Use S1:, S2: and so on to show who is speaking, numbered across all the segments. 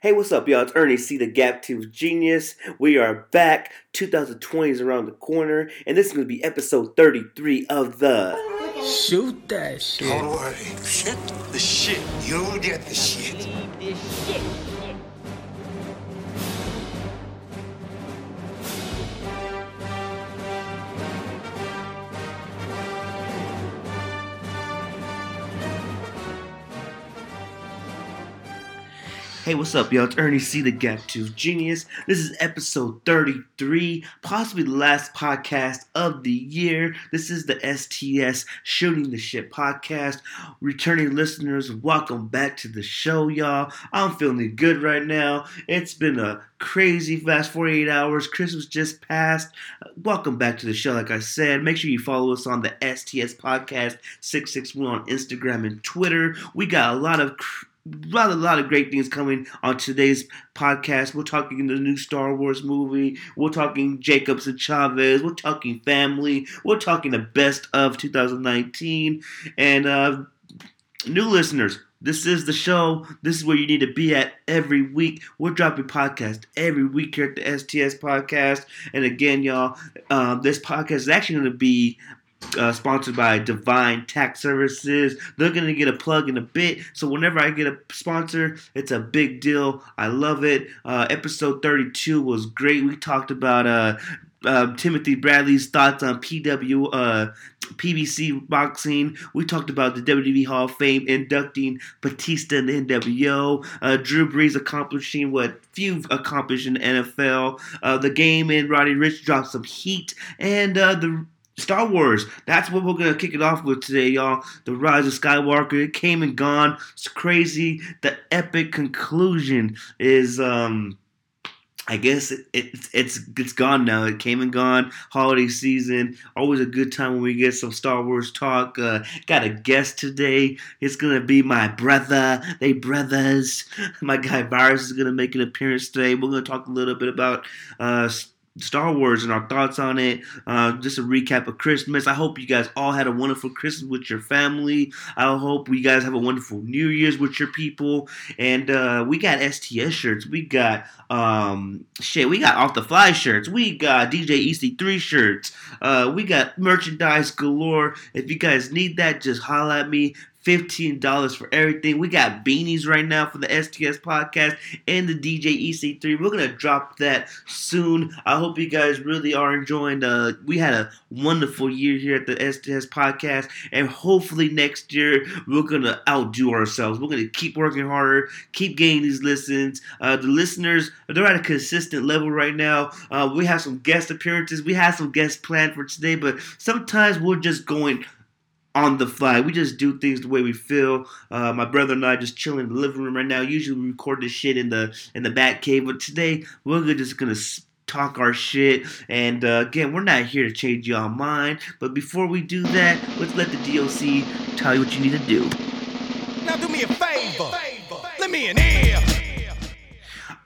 S1: Hey, what's up, y'all? It's Ernie C, the Gap Tooth Genius. We are back. 2020 is around the corner, and this is going to be episode 33 of the
S2: Shoot that shit.
S3: Don't worry. Shit the shit. You'll get the shit.
S1: Hey, what's up, y'all? It's Ernie C, the Gap Tooth Genius. This is episode 33, possibly the last podcast of the year. This is the STS Shooting the Shit podcast. Returning listeners, welcome back to the show, y'all. I'm feeling good right now. It's been a crazy fast 48 hours. Christmas just passed. Welcome back to the show, like I said. Make sure you follow us on the STS Podcast 661 on Instagram and Twitter. We got a lot of cr- a lot of great things coming on today's podcast. We're talking the new Star Wars movie. We're talking Jacobs and Chavez. We're talking family. We're talking the best of 2019. And uh, new listeners, this is the show. This is where you need to be at every week. We're dropping podcast every week here at the STS Podcast. And again, y'all, uh, this podcast is actually going to be uh, sponsored by Divine Tax Services. They're going to get a plug in a bit. So whenever I get a sponsor, it's a big deal. I love it. Uh, episode 32 was great. We talked about uh, uh, Timothy Bradley's thoughts on PW, uh, PBC boxing. We talked about the WWE Hall of Fame inducting Batista in the NWO. Uh, Drew Brees accomplishing what few accomplished in the NFL. Uh, the game and Roddy Ricch dropped some heat. And uh, the Star Wars. That's what we're gonna kick it off with today, y'all. The Rise of Skywalker. It came and gone. It's crazy. The epic conclusion is um I guess it, it, it's it's gone now. It came and gone. Holiday season, always a good time when we get some Star Wars talk. Uh, got a guest today. It's gonna be my brother. They brothers. My guy Virus is gonna make an appearance today. We're gonna talk a little bit about uh, Star Wars and our thoughts on it. Uh, just a recap of Christmas. I hope you guys all had a wonderful Christmas with your family. I hope you guys have a wonderful New Year's with your people. And uh, we got STS shirts. We got um, shit. We got off the fly shirts. We got DJ EC3 shirts. Uh, we got merchandise galore. If you guys need that, just holla at me. $15 for everything. We got beanies right now for the STS podcast and the DJ EC3. We're going to drop that soon. I hope you guys really are enjoying. Uh, we had a wonderful year here at the STS podcast, and hopefully next year we're going to outdo ourselves. We're going to keep working harder, keep gaining these listens. Uh, the listeners, they're at a consistent level right now. Uh, we have some guest appearances. We have some guests planned for today, but sometimes we're just going on the fly. We just do things the way we feel. Uh, my brother and I just chilling in the living room right now. Usually we record this shit in the in the back cave, but today we're just gonna talk our shit. And uh, again, we're not here to change y'all mind. But before we do that, let's let the DOC tell you what you need to do.
S2: Now do me a favor. favor. Let me in here.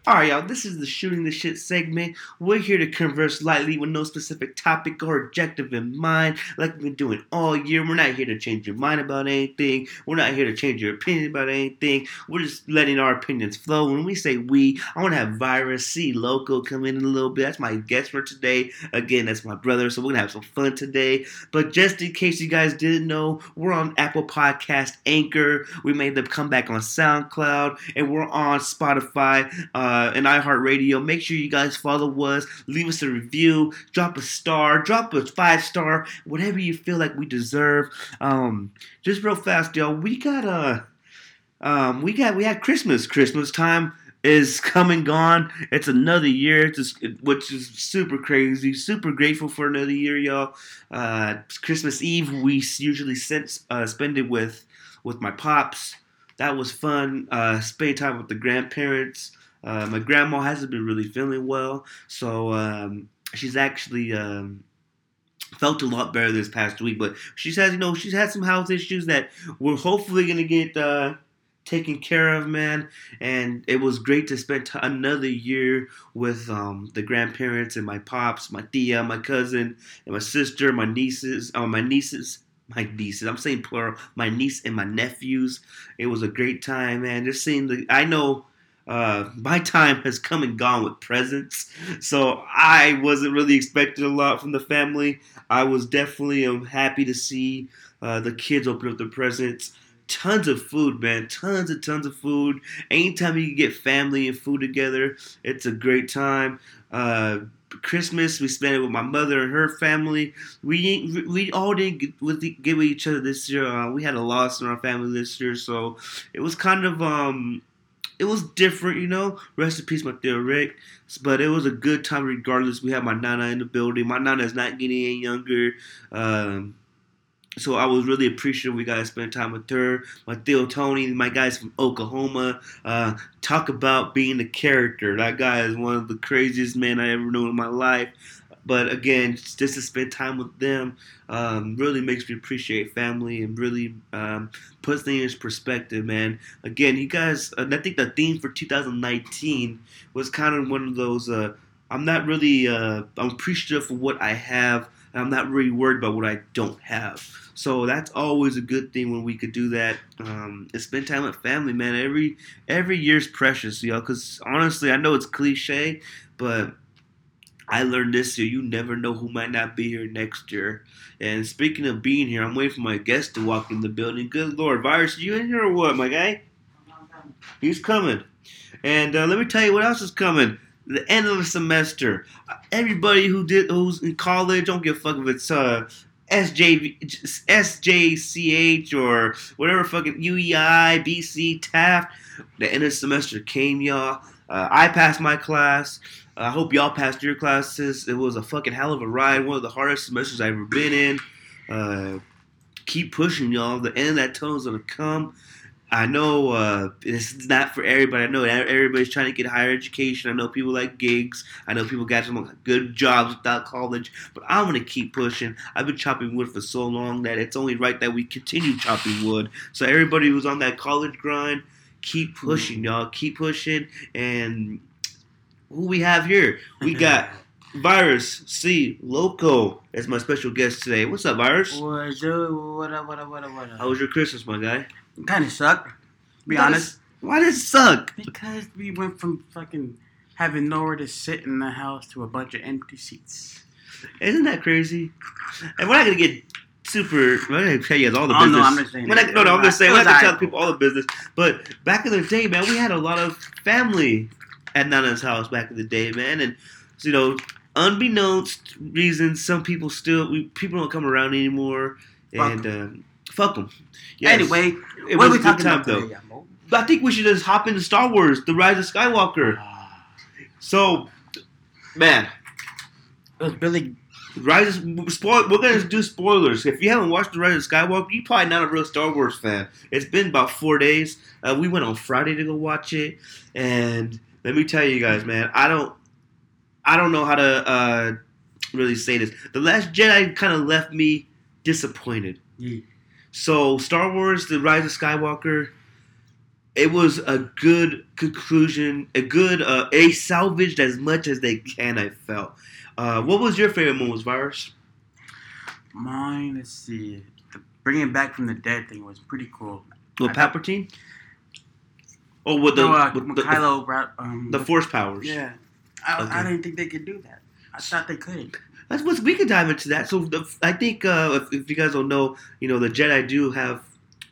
S1: Alright, y'all, this is the Shooting the Shit segment. We're here to converse lightly with no specific topic or objective in mind, like we've been doing all year. We're not here to change your mind about anything. We're not here to change your opinion about anything. We're just letting our opinions flow. When we say we, I want to have Virus C Loco come in, a little bit. That's my guest for today. Again, that's my brother, so we're going to have some fun today. But just in case you guys didn't know, we're on Apple Podcast Anchor. We made the comeback on SoundCloud, and we're on Spotify. Uh, uh, and iHeartRadio. Make sure you guys follow us, leave us a review, drop a star, drop a five star, whatever you feel like we deserve. Um, just real fast, y'all. We got a, um, we got we had Christmas. Christmas time is come and gone. It's another year, just, which is super crazy. Super grateful for another year, y'all. Uh, Christmas Eve, we usually sent, uh, spend it with with my pops. That was fun. Uh, spend time with the grandparents. Uh, my grandma hasn't been really feeling well, so um, she's actually um, felt a lot better this past week. But she says, you know, she's had some health issues that we're hopefully gonna get uh, taken care of, man. And it was great to spend t- another year with um, the grandparents and my pops, my tia, my cousin, and my sister, my nieces, uh, my nieces. My nieces, I'm saying plural, my niece and my nephews. It was a great time, man. Just seeing the, I know uh, my time has come and gone with presents, so I wasn't really expecting a lot from the family. I was definitely um, happy to see uh, the kids open up their presents. Tons of food, man. Tons and tons of food. Anytime you can get family and food together, it's a great time. Uh, Christmas, we spent it with my mother and her family. We we all didn't get with, get with each other this year. Uh, we had a loss in our family this year, so it was kind of um, it was different, you know. Rest in peace, my dear Rick. But it was a good time regardless. We had my nana in the building. My nana is not getting any younger. Um, so I was really appreciative we got to spend time with her. My Theo Tony, my guys from Oklahoma. Uh, talk about being a character. That guy is one of the craziest men I ever known in my life. But again, just to spend time with them um, really makes me appreciate family and really um, puts things in perspective, man. Again, you guys, uh, I think the theme for 2019 was kind of one of those. Uh, I'm not really. Uh, I'm appreciative for what I have. I'm not really worried about what I don't have. So that's always a good thing when we could do that. Um, and spend time with family, man. Every every year's precious, yo. Because honestly, I know it's cliche, but I learned this year. You never know who might not be here next year. And speaking of being here, I'm waiting for my guest to walk in the building. Good lord, virus, you in here or what, my guy? He's coming. And uh, let me tell you what else is coming. The end of the semester. Everybody who did who's in college, don't give a fuck if it's uh, SJ, SJCH or whatever fucking UEI, BC, Taft. The end of the semester came, y'all. Uh, I passed my class. I hope y'all passed your classes. It was a fucking hell of a ride. One of the hardest semesters I've ever been in. Uh, keep pushing, y'all. The end of that tunnel's gonna come. I know uh, it's not for everybody. I know everybody's trying to get higher education. I know people like gigs. I know people got some good jobs without college. But I'm gonna keep pushing. I've been chopping wood for so long that it's only right that we continue chopping wood. So everybody who's on that college grind, keep mm-hmm. pushing, y'all. Keep pushing. And who we have here? We got Virus C Loco as my special guest today. What's up, Virus?
S4: What's up? What up? What up? What up? What up?
S1: How was your Christmas, my guy?
S4: Kind of sucked. Be
S1: Why
S4: honest.
S1: does- Why did it suck?
S4: Because we went from fucking having nowhere to sit in the house to a bunch of empty seats.
S1: Isn't that crazy? And we're not gonna get super. Not gonna tell you guys all the
S4: Oh,
S1: business.
S4: no, I'm just saying
S1: We're no, no, I'm just saying
S4: was
S1: not gonna tell people all the business. But back in the day, man, we had a lot of family at Nana's house back in the day, man, and you know, unbeknownst reasons, some people still we, people don't come around anymore,
S4: Fuck
S1: and um, fuck them.
S4: Anyway,
S1: it
S4: what
S1: was
S4: are we talking
S1: time
S4: about
S1: though.
S4: today, Yamo?
S1: I think we should just hop into Star Wars: The Rise of Skywalker.
S4: Ah,
S1: So, man,
S4: It was Billy.
S1: Rise of, spoil, we're gonna do spoilers. If you haven't watched the Rise of Skywalker, you're probably not a real Star Wars fan. It's been about four days. Uh, we went on Friday to go watch it, and let me tell you guys, man, I don't, I don't know how to uh, really say this. The Last Jedi kind of left me disappointed.
S4: Yeah.
S1: So Star Wars: The Rise of Skywalker, it was a good conclusion, a good, uh, a salvaged as much as they can. I felt. Uh, what was your favorite moments, Virus?
S4: Mine, let's see. The bringing back from the dead thing was pretty cool.
S1: With
S4: I thought-
S1: Palpatine? Or with the,
S4: no, uh,
S1: with the,
S4: Kylo brought um,
S1: the Force powers?
S4: Yeah, I,
S1: Okay.
S4: I didn't think they could do that. I thought they couldn't.
S1: That's what we could dive into that. So the, I think uh, if, if you guys don't know, you know the Jedi do have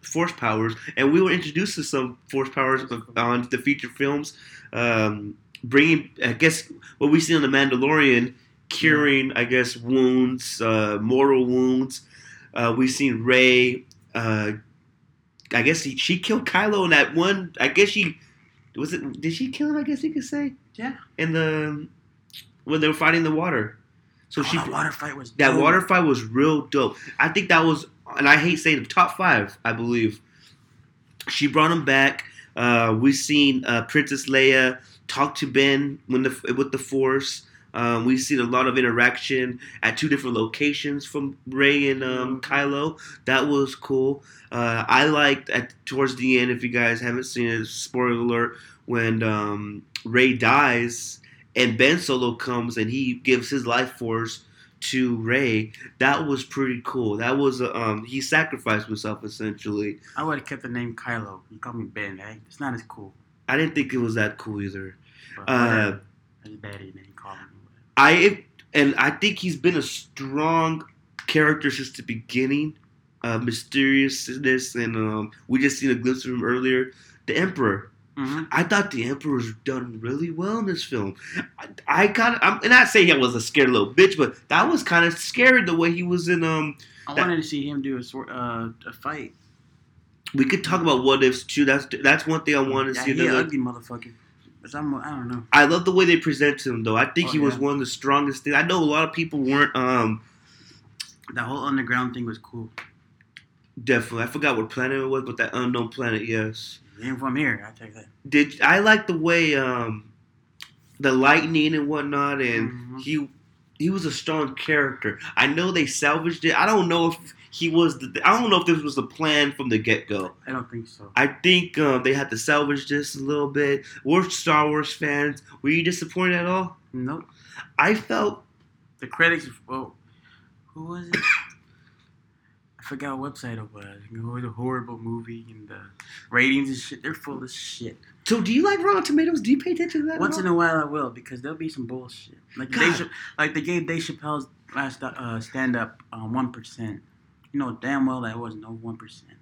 S1: force powers, and we were introduced to some force powers on the feature films, um, bringing I guess what we see on the Mandalorian, curing I guess wounds, uh, mortal wounds. Uh, we've seen Rey. Uh, I guess he, she killed Kylo in that one. I guess she was it. Did she kill him? I guess you could say.
S4: Yeah.
S1: In the when they were fighting the water. So
S4: oh,
S1: she
S4: that water fight was
S1: that
S4: dope.
S1: water fight was real dope. I think that was, and I hate saying the top five. I believe she brought him back. Uh, we've seen uh, Princess Leia talk to Ben when the with the Force. Um, we've seen a lot of interaction at two different locations from Rey and um, Kylo. That was cool. Uh, I liked at towards the end. If you guys haven't seen it, spoiler alert: when um, Rey dies and Ben Solo comes and he gives his life force to Rey. That was pretty cool. That was uh, um, he sacrificed himself essentially.
S4: I would have kept the name Kylo. You call me Ben. Hey, it's not as cool.
S1: I didn't think it was that cool either.
S4: But
S1: Uh,
S4: whatever. His daddy, then he called him. whatever.
S1: I and I think he's been a strong character since the beginning. Uh, mysteriousness, and um, we just seen a glimpse of him earlier. The Emperor.
S4: Mhm.
S1: I thought the Emperor was done really well in this film. I, I kind of, I'm and not saying he was a scared little bitch, but that was kind of scary the way he was in. Um,
S4: I
S1: That-
S4: wanted to see him do a sort uh, a fight.
S1: we could talk about what ifs too. That's that's one thing I want to
S4: Yeah,
S1: see.
S4: he ugly motherfucker. I don't know.
S1: I love the way they present him though. I think
S4: Oh,
S1: he was
S4: yeah.
S1: one of the strongest things. I know a lot of people weren't um
S4: That whole underground thing was cool.
S1: definitely. I forgot what planet it was, but that unknown planet, yes.
S4: Ain't from here. I take that.
S1: Did I like the way um the lightning and whatnot, and
S4: Mhm.
S1: he he was a strong character. I know they salvaged it. I don't know if he was. The, I don't know if this was the plan from the get go.
S4: I don't think so.
S1: I think um, they had to salvage this a little bit. We're Star Wars fans. Were you disappointed at all?
S4: Nope.
S1: I felt
S4: The critics. Well, who was it? I forgot what website it was. It was a horrible movie and the ratings and shit. They're full of shit.
S1: so. Do you like Rotten Tomatoes? Do you pay attention to that? at
S4: Once in a while, I will because there'll be some bullshit. Like
S1: God.
S4: they like they gave Dave Chappelle's last uh, stand up one You know damn well that was no one percent.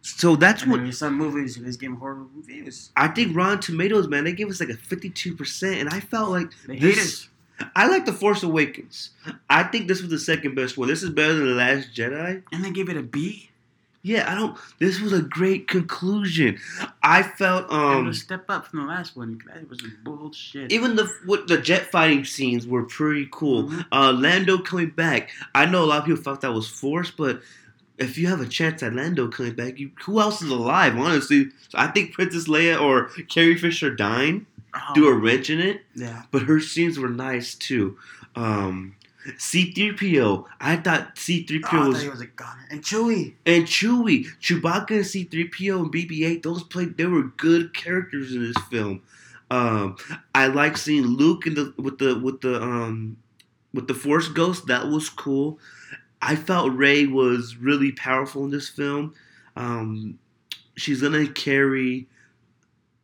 S1: So that's
S4: And
S1: what
S4: some movies they just give horrible reviews.
S1: I think. Rotten Tomatoes, man, they gave us like a fifty-two percent, and I felt like
S4: They hate
S1: this. I like the Force Awakens. I think this was the second best one. This is better than the Last Jedi.
S4: And they gave it a B.
S1: Yeah, I don't. This was a great conclusion. I felt
S4: it
S1: um
S4: was a step up from the last one. That was bullshit.
S1: even the what the jet fighting scenes were pretty cool.
S4: Mhm.
S1: Uh, Lando coming back. I know a lot of people thought that was forced, but if you have a chance at Lando coming back, you who else is alive? Honestly, so I think Princess Leia or Carrie Fisher dying
S4: Oh,
S1: do a wrench in it,
S4: yeah.
S1: but her scenes were nice too. Um, C3PO. I thought C3PO
S4: Oh, I thought
S1: was
S4: he was a gunner. And Chewie.
S1: and Chewie, Chewbacca and C3PO and BB-8, those played they were good characters in this film. Um, I like seeing Luke in the with the with the um with the Force Ghost. That was cool. I felt Rey was really powerful in this film. Um, she's gonna carry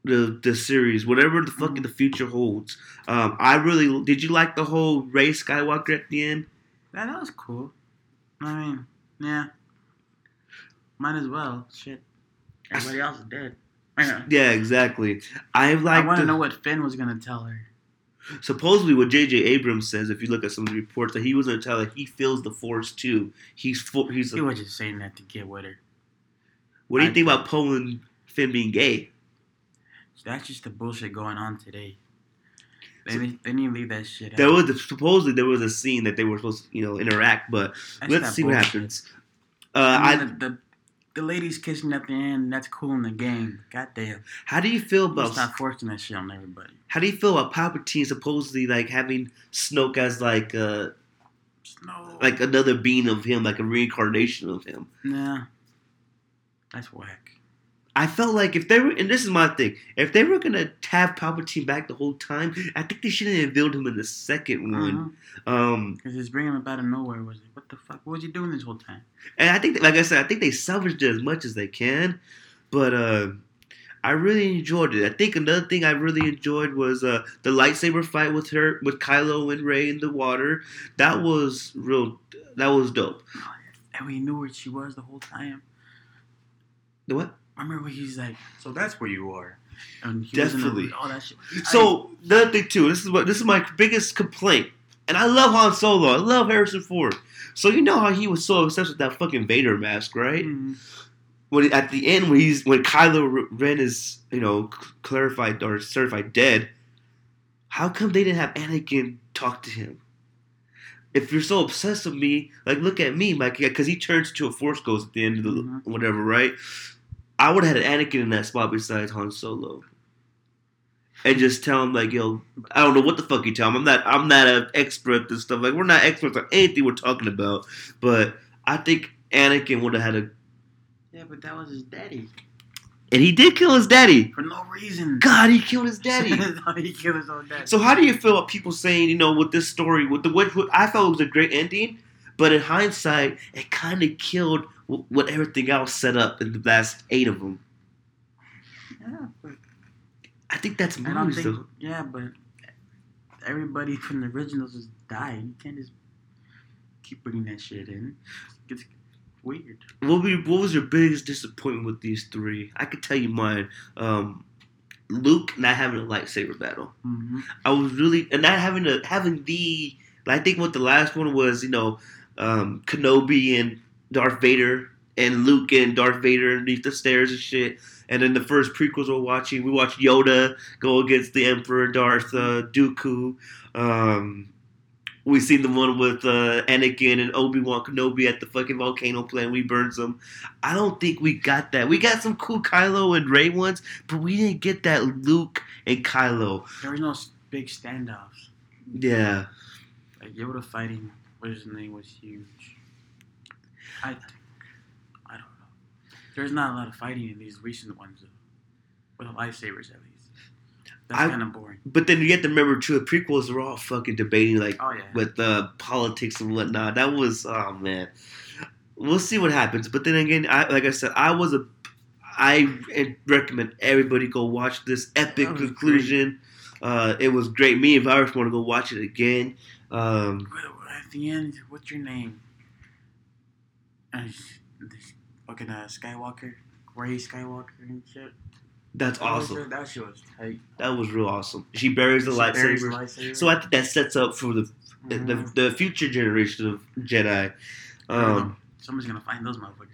S1: the the series, whatever the fuck the future holds. Um, I really did. You like the whole Rey Skywalker at the end?
S4: Yeah, that was cool. I mean, yeah. Might as well. Shit. Everybody else is dead. Yeah.
S1: Exactly. I like.
S4: I want to know what Finn was gonna tell her.
S1: supposedly what J.J. Abrams says, if you look at some of the reports, that he was to tell her he feels the Force too. He's he's.
S4: He
S1: A,
S4: was just saying that to get with her.
S1: what do you
S4: I-
S1: think about Poe and Finn being gay?
S4: That's just the bullshit going on today. They, need- they need to leave that shit out.
S1: There was supposedly there was a scene that they were supposed to you know interact, but
S4: That's
S1: let's see what happens. Uh,
S4: I
S1: I,
S4: the, the the ladies kissing at the end. That's cool in the game. Goddamn.
S1: how do you feel
S4: Let's
S1: about
S4: stop forcing that shit on everybody.
S1: how do you feel about Palpatine supposedly like having Snoke as like uh like another being of him, like a reincarnation of him?
S4: Nah. That's whack.
S1: I felt like if they were, and this is my thing, if they were gonna have Palpatine back the whole time, I think they should have revealed him in the second one. Um,
S4: Because it's bringing him out of nowhere. Was like, what the fuck? What was he doing this whole time?
S1: and I think, like I said, I think they salvaged it as much as they can. But uh, I really enjoyed it. I think another thing I really enjoyed was uh, the lightsaber fight with her, with Kylo and Rey in the water. That was real. That was dope.
S4: And we knew where she was the whole time.
S1: The what?
S4: I remember when he's like, so that's where you are. And he
S1: Definitely.
S4: Was in the, all that shit.
S1: So the other thing too, this is what this is my biggest complaint, and I love Han Solo. I love Harrison Ford. So you know how he was so obsessed with that fucking Vader mask,
S4: I,
S1: right?
S4: Mhm.
S1: When at the end, when he's when Kylo Ren is you know clarified or certified dead, how come they didn't have Anakin talk to him? If you're so obsessed with me, like look at me, like because he turns to a Force ghost at the end of the
S4: Mhm.
S1: whatever, right? I would have had Anakin in that spot besides Han Solo. And just tell him like, yo, I don't know what the fuck you tell him. I'm not I'm not an expert at this stuff. Like we're not experts on anything we're talking about. But I think Anakin would have had a
S4: Yeah, but that was his daddy.
S1: and he did kill his daddy.
S4: For no reason.
S1: God, he killed his daddy.
S4: he killed his own daddy.
S1: so how do you feel about people saying, you know, with this story, with the which I felt it was a great ending, but in hindsight, it kind of killed what everything else set up in the last eight of them.
S4: yeah, but
S1: I think that's movies
S4: think.
S1: though.
S4: Yeah, but everybody from the originals just died. You can't just keep bringing that shit in. It's weird.
S1: What, were, what was your biggest disappointment with these three? I could tell you mine. Um, Luke not having a lightsaber battle.
S4: hmm
S1: I was really and not having a having the. I think what the last one was, you know, um, Kenobi and Darth Vader and Luke and Darth Vader underneath the stairs and shit. And then the first prequels we're watching, we watched Yoda go against the Emperor Darth uh, Dooku. Um, we seen the one with uh, Anakin and Obi Wan Kenobi at the fucking volcano planet. We burned some. I don't think we got that. We got some cool Kylo and Rey ones, but we didn't get that Luke and Kylo.
S4: There was no big standoffs.
S1: Yeah.
S4: Like Yoda fighting, name was huge. I think. I don't know. There's not a lot of fighting in these recent ones, though. With lightsabers, at least. That's kind of boring.
S1: But then you have to remember too, the prequels were all fucking debating like
S4: Oh yeah.
S1: with uh, politics and whatnot. That was oh man. We'll see what happens. But then again, I like I said, I was a I recommend everybody go watch this epic conclusion. Uh, it was great. Me and Virus want to go watch it again. Um,
S4: What- what- At the end, what's your name? This fucking uh, Skywalker, Rey Skywalker and shit.
S1: that's
S4: That was-
S1: awesome.
S4: That shit was tight.
S1: That was real awesome. She buries the
S4: She the
S1: lightsaber.
S4: lightsaber.
S1: So I think that sets up for the the,
S4: Mhm.
S1: the future generation of Jedi. Um,
S4: Someone's gonna find those motherfuckers.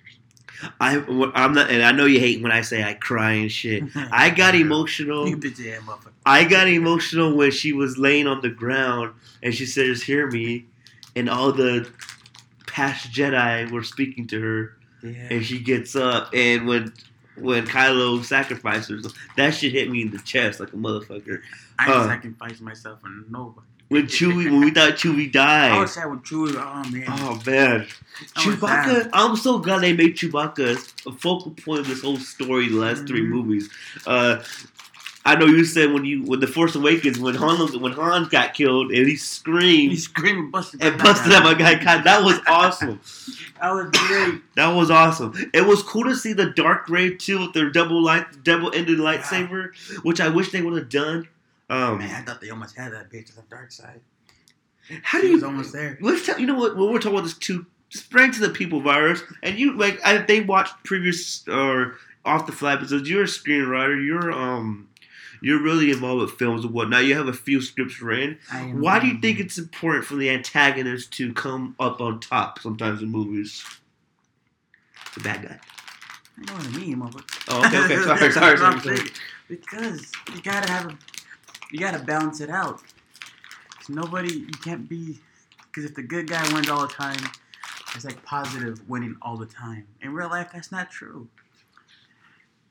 S1: I I'm not, and I know you hate when I say I cry and shit. I got emotional.
S4: You bitch ass motherfucker.
S1: I got emotional when she was laying on the ground and she says, "Hear me," and all the past Jedi were speaking to her,
S4: Yeah.
S1: and she gets up, and when when Kylo sacrifices, that shit hit me in the chest like a motherfucker.
S4: I
S1: uh,
S4: sacrificed myself for nobody.
S1: When Chewie, when we thought Chewie died, I
S4: was sad with Chewie. Oh man.
S1: Oh man,
S4: I
S1: Chewbacca! I'm so glad they made Chewbacca a focal point of this whole story. The last three
S4: Mhm.
S1: movies. Uh, I know you said when you when the Force Awakens when Han when Han got killed and he screamed
S4: He screaming, busted,
S1: and busted at my guy. God, that was awesome.
S4: That was great.
S1: That was awesome. It was cool to see the Dark Rey too with their double light double ended lightsaber, which I wish they would have done. Um,
S4: Man, I thought they almost had that bitch on the dark side.
S1: how
S4: He
S1: do
S4: was
S1: you?
S4: almost there.
S1: Let's tell you know what when we're talking about this too. Spread to the people virus, and you like I, they watched previous or off the fly episodes. You're a screenwriter. You're um, you're really involved with films and whatnot. You have a few scripts written. Why do you think it's important for the antagonist to come up on top sometimes in movies? The bad guy.
S4: I know what I mean, motherfucker.
S1: Oh, okay, okay. Sorry, sorry, sorry, sorry.
S4: Because you gotta have a, you gotta balance it out. 'Cause nobody, you can't be, because if the good guy wins all the time, it's like positive winning all the time. In real life, that's not true.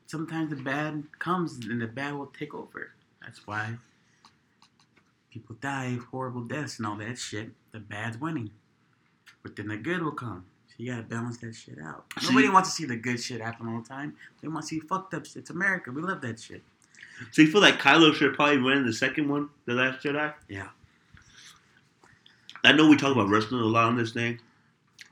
S4: Sometimes the bad comes and the bad will take over. That's why people die horrible deaths and all that shit. The bad's winning, but then the good will come. So you gotta balance that shit out.
S1: So
S4: Nobody wants to see the good shit happen all the time. They want to see fucked up shit. It's America. We love that shit.
S1: So you feel like Kylo should probably win the second one, The Last Jedi?
S4: Yeah.
S1: I know we talk about wrestling a lot on this thing.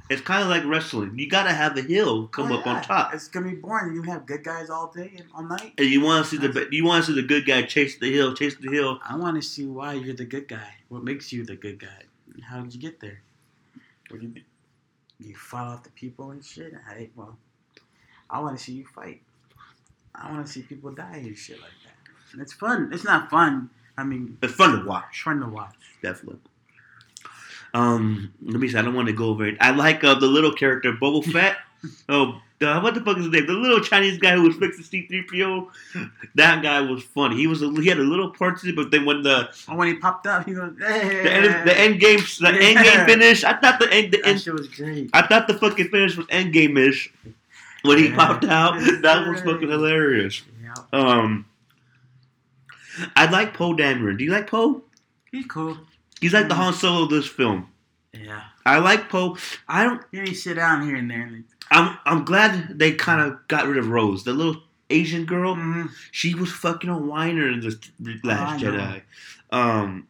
S1: It's kind of like wrestling. You gotta have a heel come
S4: Oh,
S1: up
S4: yeah.
S1: on top,
S4: It's gonna be boring. You have good guys all day and all night.
S1: and you want to see the you want to see the good guy chase the hill, chase the hill.
S4: I want to see why you're the good guy. What makes you the good guy? How did you get there? What do you you fought off the people and shit? I well, I want to see you fight. I want to see people die and shit like that. And it's fun. It's not fun. I mean,
S1: It's fun to watch,
S4: fun to watch.
S1: definitely. Um, let me see. I don't want to go over it. I like uh, the little character Boba Fett. oh, uh, what the fuck is his name? The little Chinese guy who was fixing C three PO. That guy was funny. He was a, he had a little part to it, but then when the
S4: Oh, when he popped up, he goes, hey.
S1: the end, the end game the end game finish, I thought the end the
S4: That
S1: end
S4: shit was great.
S1: I thought the fucking finish was endgame ish when he
S4: Yeah.
S1: popped out. That was fucking hilarious.
S4: Yeah,
S1: Um, I like Poe Dameron. Do you like Poe?
S4: he's cool.
S1: He's like the
S4: Mm.
S1: Han Solo of this film.
S4: Yeah,
S1: I like Poe. I don't.
S4: he need sit down here and there. And
S1: I'm. I'm glad they kind of got rid of Rose, the little Asian girl.
S4: Mhm.
S1: She was fucking a whiner in the Last
S4: know.
S1: Jedi. Um.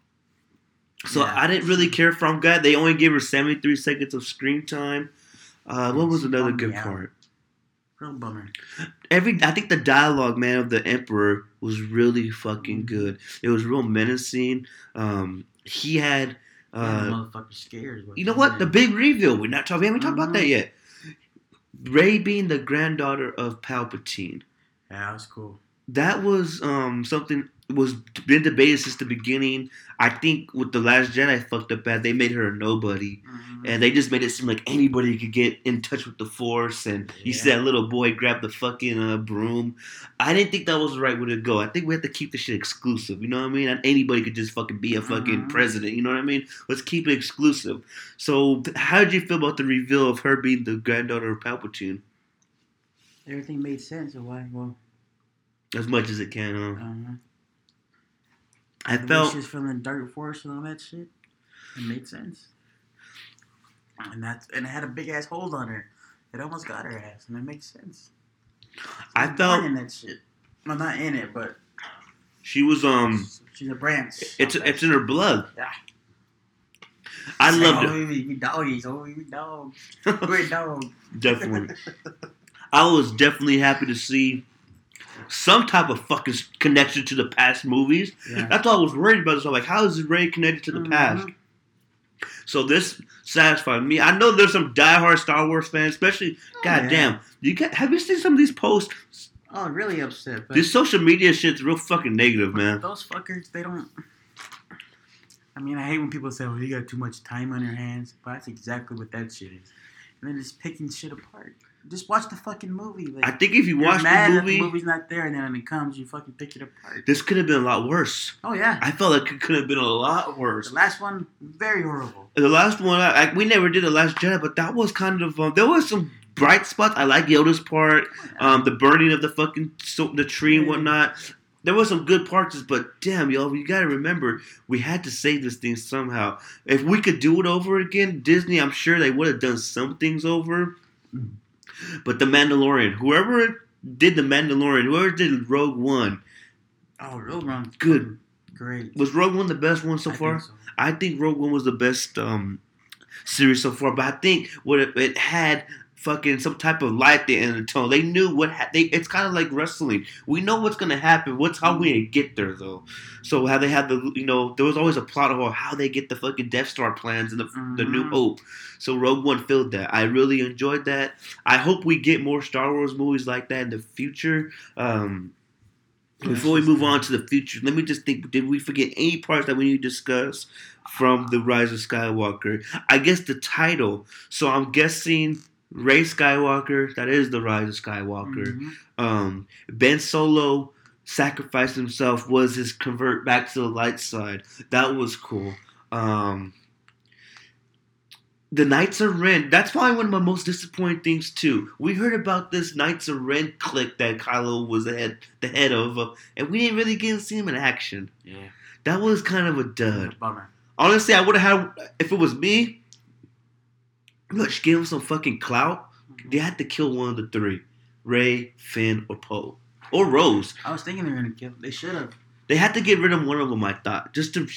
S1: So
S4: Yeah.
S1: I didn't really care for. I'm glad they only gave her 73 seconds of screen time. Uh, what was another good part?
S4: Real bummer.
S1: Every I think the dialogue, man, of the Emperor was really fucking
S4: Mm-hmm.
S1: good. It was real menacing. Um, he had.
S4: Uh, motherfucker scared.
S1: You know what? The big reveal. We're not talking. We haven't talked about that
S4: Mhm.
S1: yet. Rey being the granddaughter of Palpatine.
S4: Yeah, that was cool.
S1: That was um something was been debated since the beginning. I think with the Last Jedi fucked up bad. They made her a nobody,
S4: Mhm.
S1: and they just made it seem like anybody could get in touch with the Force. And you see that little boy grab the fucking uh, broom. I didn't think that was the right way to go. I think we have to keep the shit exclusive. You know what I mean? And anybody could just fucking be a fucking
S4: Mhm.
S1: president. You know what I mean? Let's keep it exclusive. So, how did you feel about the reveal of her being the granddaughter of Palpatine?
S4: Everything made sense. Why? Well,
S1: As much as it can. Huh? I
S4: the
S1: felt.
S4: she was from the dark force and all that shit. It made sense. And that's and it had a big ass hold on her. It almost got her ass, and it makes sense.
S1: I
S4: She's
S1: felt-
S4: in that shit. Well, not in it, but
S1: She was um.
S4: she's a branch.
S1: It's it's in her blood.
S4: Yeah.
S1: I
S4: shit.
S1: loved
S4: oh,
S1: it.
S4: We, we doggies. Oh, we dogs. We're dogs.
S1: definitely. I was definitely happy to see some type of fucking connection to the past movies.
S4: Yeah.
S1: That's all I was worried about. So like, how is Rey connected to the
S4: Mhm.
S1: past? So this satisfied me. I know there's some diehard Star Wars fans, especially.
S4: Oh,
S1: God
S4: yeah.
S1: damn, you get have you seen some of these posts?
S4: Oh, really upset. But
S1: This social media shit's real fucking negative, man.
S4: those fuckers, they don't. I mean, I hate when people say, "Well, you got too much time on your hands," but that's exactly what that shit is. And then just picking shit apart. Just watch the fucking movie. Like,
S1: I think if you watch the movie,
S4: the movie's not there, and then when it comes, you fucking pick it apart.
S1: this could have been a lot worse.
S4: Oh yeah,
S1: I felt like it could have been a lot worse.
S4: the last one very horrible.
S1: The last one, I, I, we never did the Last Jedi, but that was kind of um, there was some bright spots. I like Yoda's part, um, the burning of the fucking so, the tree and whatnot. There was some good parts, but damn, y'all, you gotta remember we had to save this thing somehow. If we could do it over again, Disney, I'm sure they would have done some things over. But the Mandalorian, whoever did the Mandalorian, whoever did Rogue One,
S4: Oh, Rogue One,
S1: Good.
S4: great.
S1: was Rogue One the best one so
S4: I
S1: far?
S4: think so.
S1: I think Rogue One was the best um, series so far, but I think what it, it had fucking some type of light there in the tone. They knew what ha- they. It's kind of like wrestling. We know what's gonna happen. What's how we get there though. So how they have the you know there was always a plot of how they get the fucking Death Star plans and the the New
S4: Mhm.
S1: Hope. So Rogue One filled that. I really enjoyed that. I hope we get more Star Wars movies like that in the future. Um, before we move on to the future, let me just think: Did we forget any parts that we need to discuss from the Rise of Skywalker? I guess the title. So I'm guessing Rey Skywalker. That is the Rise of Skywalker.
S4: Mhm.
S1: Um, ben Solo sacrificed himself. Was his convert back to the light side? That was cool. Um, the Knights of Ren. That's probably one of my most disappointing things too. We heard about this Knights of Ren clique that Kylo was the head, the head of, uh, and we didn't really get to see him in action.
S4: Yeah.
S1: That was kind of a dud.
S4: Bummer.
S1: Honestly, I would have had if it was me. Look, give him some fucking clout. They had to kill one of the three: Rey, Finn, or Poe, or Rose.
S4: I was thinking they were gonna kill. They should have.
S1: They had to get rid of one of them. I thought just to,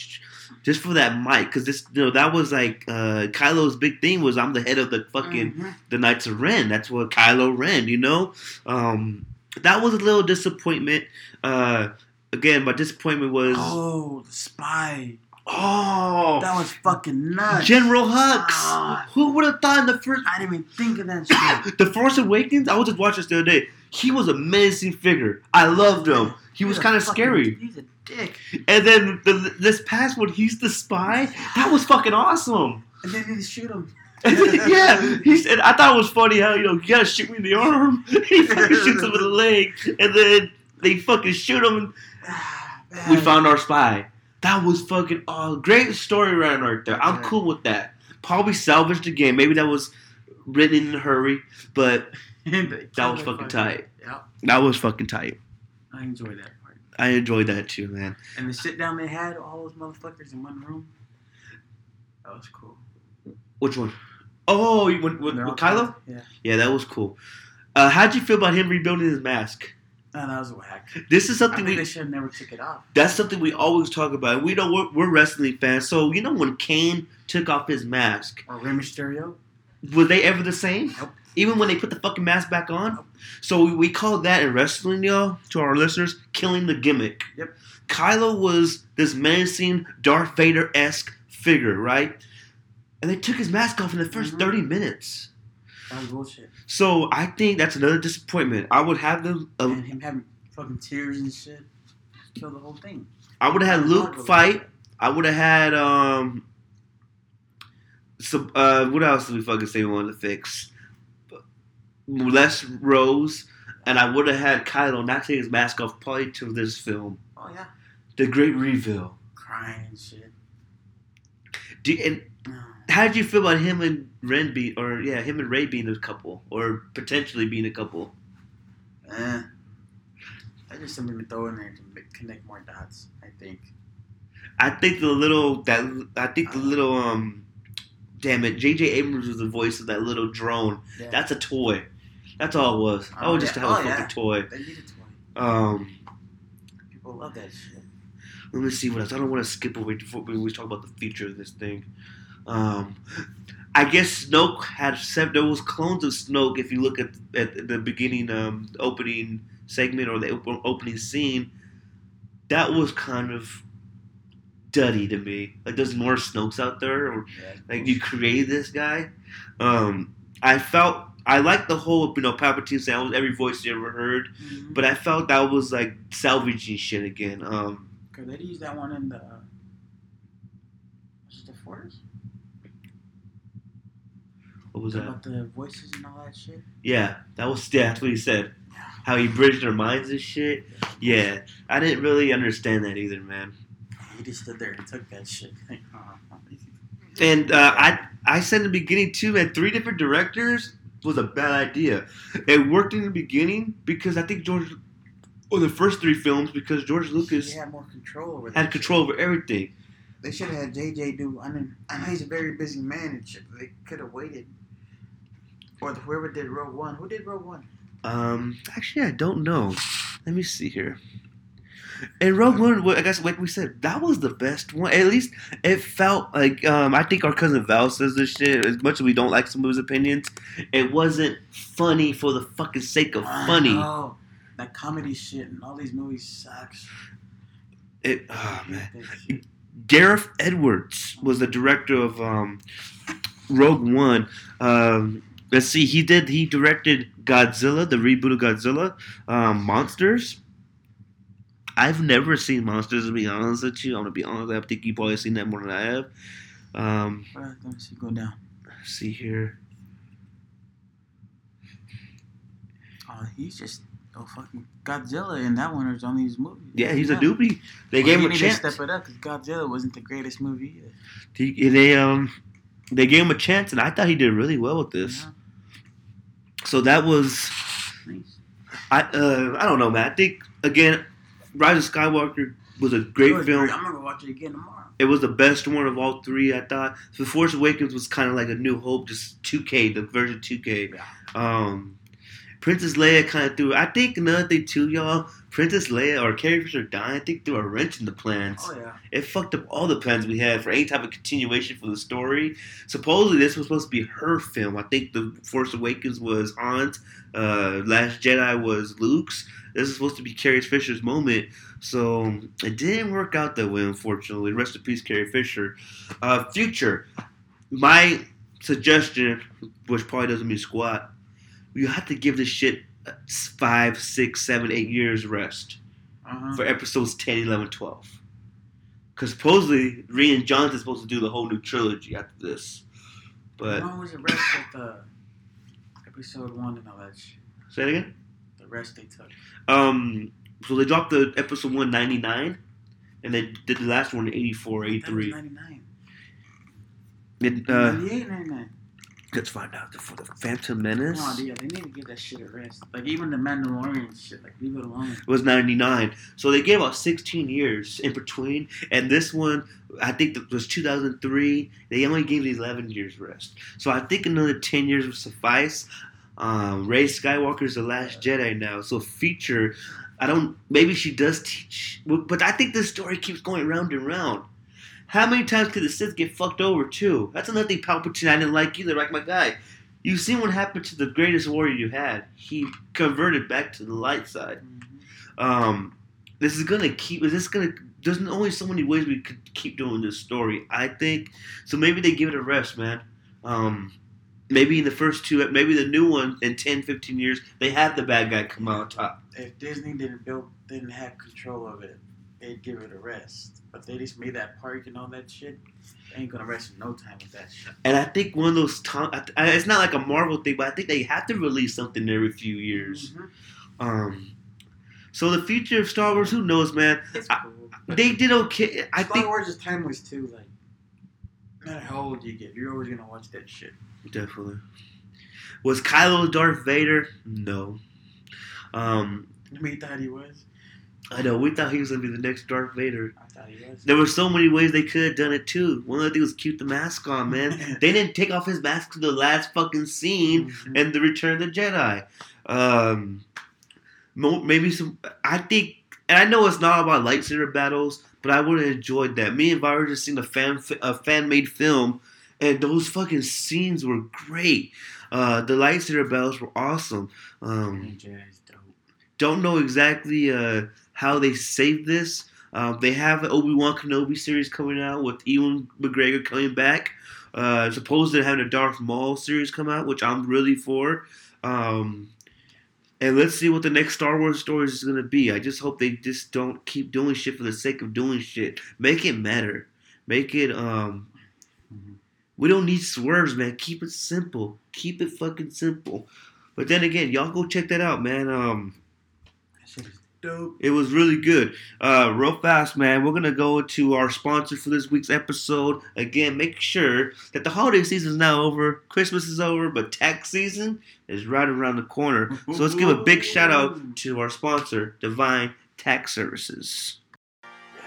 S1: just for that mic, because this, you know, that was like uh, Kylo's big thing was I'm the head of the fucking
S4: Mhm.
S1: the Knights of Ren. That's what Kylo Ren, you know. Um, that was a little disappointment. Uh, again, my disappointment was
S4: Oh, the spy.
S1: Oh,
S4: That was fucking nuts.
S1: General Hux.
S4: Ah.
S1: Who would have thought in the first
S4: I didn't even think of that shit.
S1: the Force Awakens? I was just watching this the other day. He was a menacing figure. I loved him. He was kind of scary.
S4: He's a dick.
S1: And then the, this past one, he's the spy. That was fucking awesome.
S4: And then they shoot him.
S1: yeah, he said. I thought it was funny how you know you gotta shoot me in the arm. he fucking shoots him in the leg, and then they fucking shoot him.
S4: Ah,
S1: We found our spy. That was fucking oh, great story right right there. I'm
S4: Okay.
S1: cool with that. Probably salvaged the game. Maybe that was written in a hurry, but that was fucking tight.
S4: Yeah,
S1: That was fucking tight.
S4: I enjoyed that part.
S1: I enjoyed that too, man.
S4: And the sit down they had, all those motherfuckers in one room. That was cool.
S1: Which one? Oh, you- with, with, with Kylo?
S4: Yeah.
S1: Yeah, that was cool. Uh, how'd you feel about him rebuilding his mask?
S4: No, that was whack.
S1: This is something
S4: think
S1: we
S4: they should have never took it off.
S1: that's something we always talk about. We know we're, we're wrestling fans, so you know when Kane took off his mask,
S4: Or Rey Mysterio.
S1: were they ever the same?
S4: Nope.
S1: Even when they put the fucking mask back on. So we, we call that in wrestling, y'all, to our listeners, killing the gimmick.
S4: Yep.
S1: Kylo was this menacing Darth Vader esque figure, right? And they took his mask off in the 1st
S4: Mhm.
S1: 30 minutes.
S4: That was bullshit.
S1: So I think that's another disappointment. I would have the uh,
S4: and him having fucking tears and shit. Kill the whole thing.
S1: I would have had Luke fight. I would have had um. So uh, what else did we fucking say we wanted to fix? Less Rose, and I would have had Kylo not take his mask off probably to this film,
S4: Oh yeah.
S1: the Great Reveal.
S4: Crying and shit.
S1: Do and how did you feel about him and Ren being, or yeah, him and Rey being a couple, or potentially being a couple?
S4: Eh. That's just something to throw in there to connect more dots. I think.
S1: I think the little that I think the little um, damn it, J.J. Abrams was the voice of that little drone.
S4: Yeah.
S1: That's a toy. That's all it was. I
S4: Oh,
S1: was just
S4: yeah.
S1: to have a
S4: Oh,
S1: fucking
S4: yeah.
S1: toy.
S4: They needed to.
S1: Um,
S4: People love that shit.
S1: let me see what else. I don't want to skip away before we we talk about the future of this thing. Um, I guess Snoke had seven. There was clones of Snoke. If you look at at the beginning, um, opening segment or the op- opening scene, that was kind of duddy to me. Like there's more Snokes out there, or like you created this guy. Um, I felt I liked the whole you know Palpatine sound, every voice you ever heard,
S4: Mhm.
S1: but I felt that was like salvaging shit again. Um,
S4: Cause they used that one in the. Uh, was it the Force?
S1: What was that?
S4: About the voices and all that shit.
S1: Yeah, that was yeah, that's what he said. How he bridged their minds and shit. Yeah, I didn't really understand that either, man.
S4: He just stood there and took that shit.
S1: And uh, I I said in the beginning too, man, three different directors was a bad idea. It worked in the beginning because I think George, or the first three films, because George Lucas
S4: He had more control over.
S1: had
S4: shit.
S1: over everything.
S4: They should have had JJ do. I mean, I know he's a very busy man and shit. But they could have waited. Or the, whoever did Rogue One. Who did Rogue One?
S1: Um, actually, I don't know. Let me see here. And Rogue One, I guess, like we said, that was the best one. At least it felt like. Um, I think our cousin Val says this shit. As much as we don't like some of his opinions, it wasn't funny for the fucking sake of funny.
S4: Oh, that comedy shit and all these movies sucks.
S1: It, oh man. Gareth Edwards was the director of um, Rogue One. Um, let's see, he did. He directed Godzilla, the reboot of Godzilla, um, Monsters. I've never seen Monsters. To be honest with you, I'm gonna be honest. I think you've probably seen that more than I have. Um,
S4: Uh, let me see. Go down.
S1: let's see here.
S4: Oh, he's just oh fucking Godzilla in that one is on these movies.
S1: Yeah, he's a
S4: Yeah.
S1: doobie. They
S4: Well,
S1: gave him a chance.
S4: To step it up because Godzilla wasn't the greatest movie either.
S1: They um, they gave him a chance, and I thought he did really well with this.
S4: Yeah.
S1: So that was I uh, I don't know, man. I think again, Rise of Skywalker was a great
S4: was
S1: film.
S4: great. I'm gonna watch it again tomorrow.
S1: It was the best one of all three. I thought The Force Awakens was kind of like a New Hope, just 2K, the version 2K.
S4: Yeah.
S1: Um, Princess Leia kind of threw. I think another thing too, y'all. Princess Leia or Carrie Fisher dying. I think threw a wrench in the plans.
S4: Oh yeah.
S1: It fucked up all the plans we had for any type of continuation for the story. Supposedly, this was supposed to be her film. I think The Force Awakens was Han's. Uh, Last Jedi was Luke's. This is supposed to be Carrie Fisher's moment. So it didn't work out that way, unfortunately. Rest in peace, Carrie Fisher. Uh, future. My suggestion, which probably doesn't mean squat, you have to give this shit five, six, seven, eight years rest
S4: Uh-huh.
S1: for episodes 10, 11, 12. Because supposedly, Rian Johnson's supposed to do the whole new trilogy after this. But,
S4: How long was the rest of the episode one and all that shit?
S1: say it again?
S4: The rest they took.
S1: Um, so they dropped the episode 199, and they did the last one in 84,
S4: That was
S1: 83.
S4: 99.
S1: It, uh,
S4: 98, 99.
S1: Let's find out. For the Phantom Menace
S4: No, yeah, they need to give that shit a rest. Like even the Mandalorian shit, like leave it alone.
S1: It was 99. So they gave us 16 years in between, and this one, I think that was 2003. They only gave these 11 years rest. So I think another 10 years would suffice. Um, Rey Skywalker's the last Jedi now, so feature. I don't. Maybe she does teach, but I think this story keeps going round and round. How many times could the Sith get fucked over too? That's another thing Palpatine I didn't like either. Like my guy, You've seen what happened to the greatest warrior you had. He converted back to the light side.
S4: Mhm.
S1: Um, this is gonna keep. Is this gonna? There's only so many ways we could keep doing this story. I think so. Maybe they give it a rest, man. Um, maybe in the first two, maybe the new one in 10, 15 years, they have the bad guy come out top.
S4: If Disney didn't build, didn't have control of it, they'd give it a rest. But they just made that park and all that shit. They ain't gonna rest in no time with that shit.
S1: And I think one of those time, it's not like a Marvel thing, but I think they have to release something every few years.
S4: Mhm.
S1: Um, so the future of Star Wars, who knows, man?
S4: It's
S1: I-
S4: cool. but
S1: They did okay. I
S4: Star
S1: think
S4: Wars is timeless too. Like, no matter how old you get, you're always gonna watch that shit.
S1: definitely was Kylo Darth Vader. No. Um,
S4: I mean, you thought he was.
S1: I know we thought he was gonna be the next Darth Vader.
S4: I thought he was.
S1: There were so many ways they could have done it too. One of the things was keep the mask on, man. they didn't take off his mask to the last fucking scene
S4: Mhm.
S1: and the Return of the Jedi. Um, maybe some. I think, and I know it's not about lightsaber battles, but I would have enjoyed that. Me and Vira just seen a fan a fan made film, and those fucking scenes were great. Uh, the lightsaber battles were awesome. Um, don't know exactly uh, how they saved this. Um, they have an Obi Wan Kenobi series coming out with Ewan McGregor coming back. Uh, supposed to having a Darth Maul series come out, which I'm really for. Um, and let's see what the next Star Wars stories is gonna be. I just hope they just don't keep doing shit for the sake of doing shit. Make it matter. Make it um. We don't need swerves, man. Keep it simple. Keep it fucking simple. But then again, y'all go check that out, man. Um,
S4: dope.
S1: it was really good. Uh, real fast, man. We're gonna go to our sponsor for this week's episode. Again, make sure that the holiday season is now over. Christmas is over, but tax season is right around the corner. So let's give a big shout out to our sponsor, Divine Tax Services.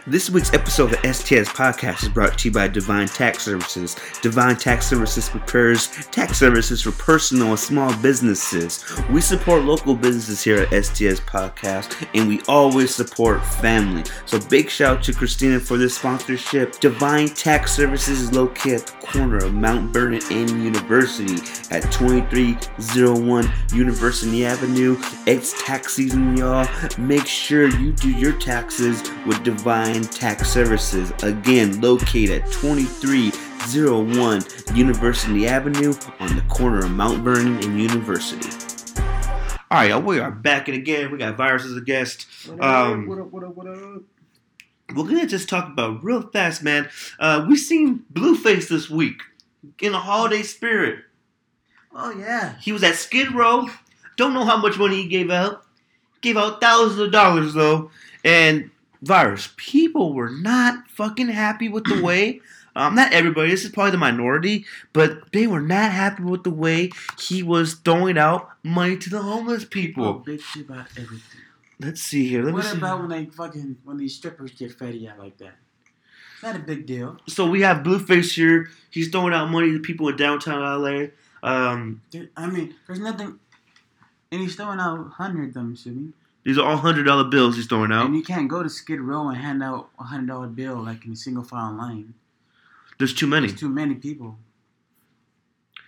S1: This week's episode of the STS podcast is brought to you by Divine Tax Services. Divine Tax Services prepares tax services for personal and small businesses. We support local businesses here at STS Podcast, and we always support family. So big shout out to Christina for this sponsorship. Divine Tax Services is located at the corner of Mount Vernon and University at 2301 University Avenue. It's tax season, y'all. Make sure you do your taxes with Divine Tax Services. Again, located at 2301 University Avenue on the corner of Mount Vernon and University. All right, y'all, we are back and again. We got Virus as a guest. Um,
S4: what up? What up? What up?
S1: We're gonna just talk about real fast, man. Uh, we seen Blueface this week in a holiday spirit.
S4: Oh yeah.
S1: He was at Skid Row. Don't know how much money he gave out. Gave out thousands of dollars though. And virus, people were not fucking happy with the way. Um, not everybody. This is probably the minority, but they were not happy with the way he was throwing out money to the homeless
S4: People bitch about everything.
S1: Let's see here. Let me
S4: What
S1: see.
S4: about when they fucking when these strippers get fatty out like that? It's not a big deal.
S1: So we have Blueface here. He's throwing out money to people in downtown LA. Um,
S4: There, I mean, there's nothing. And he's throwing out hundred, I'm assuming.
S1: These are all hundred dollar bills he's throwing out.
S4: And you can't go to Skid Row and hand out a hundred dollar bill like in a single file line.
S1: There's too many.
S4: There's too many people.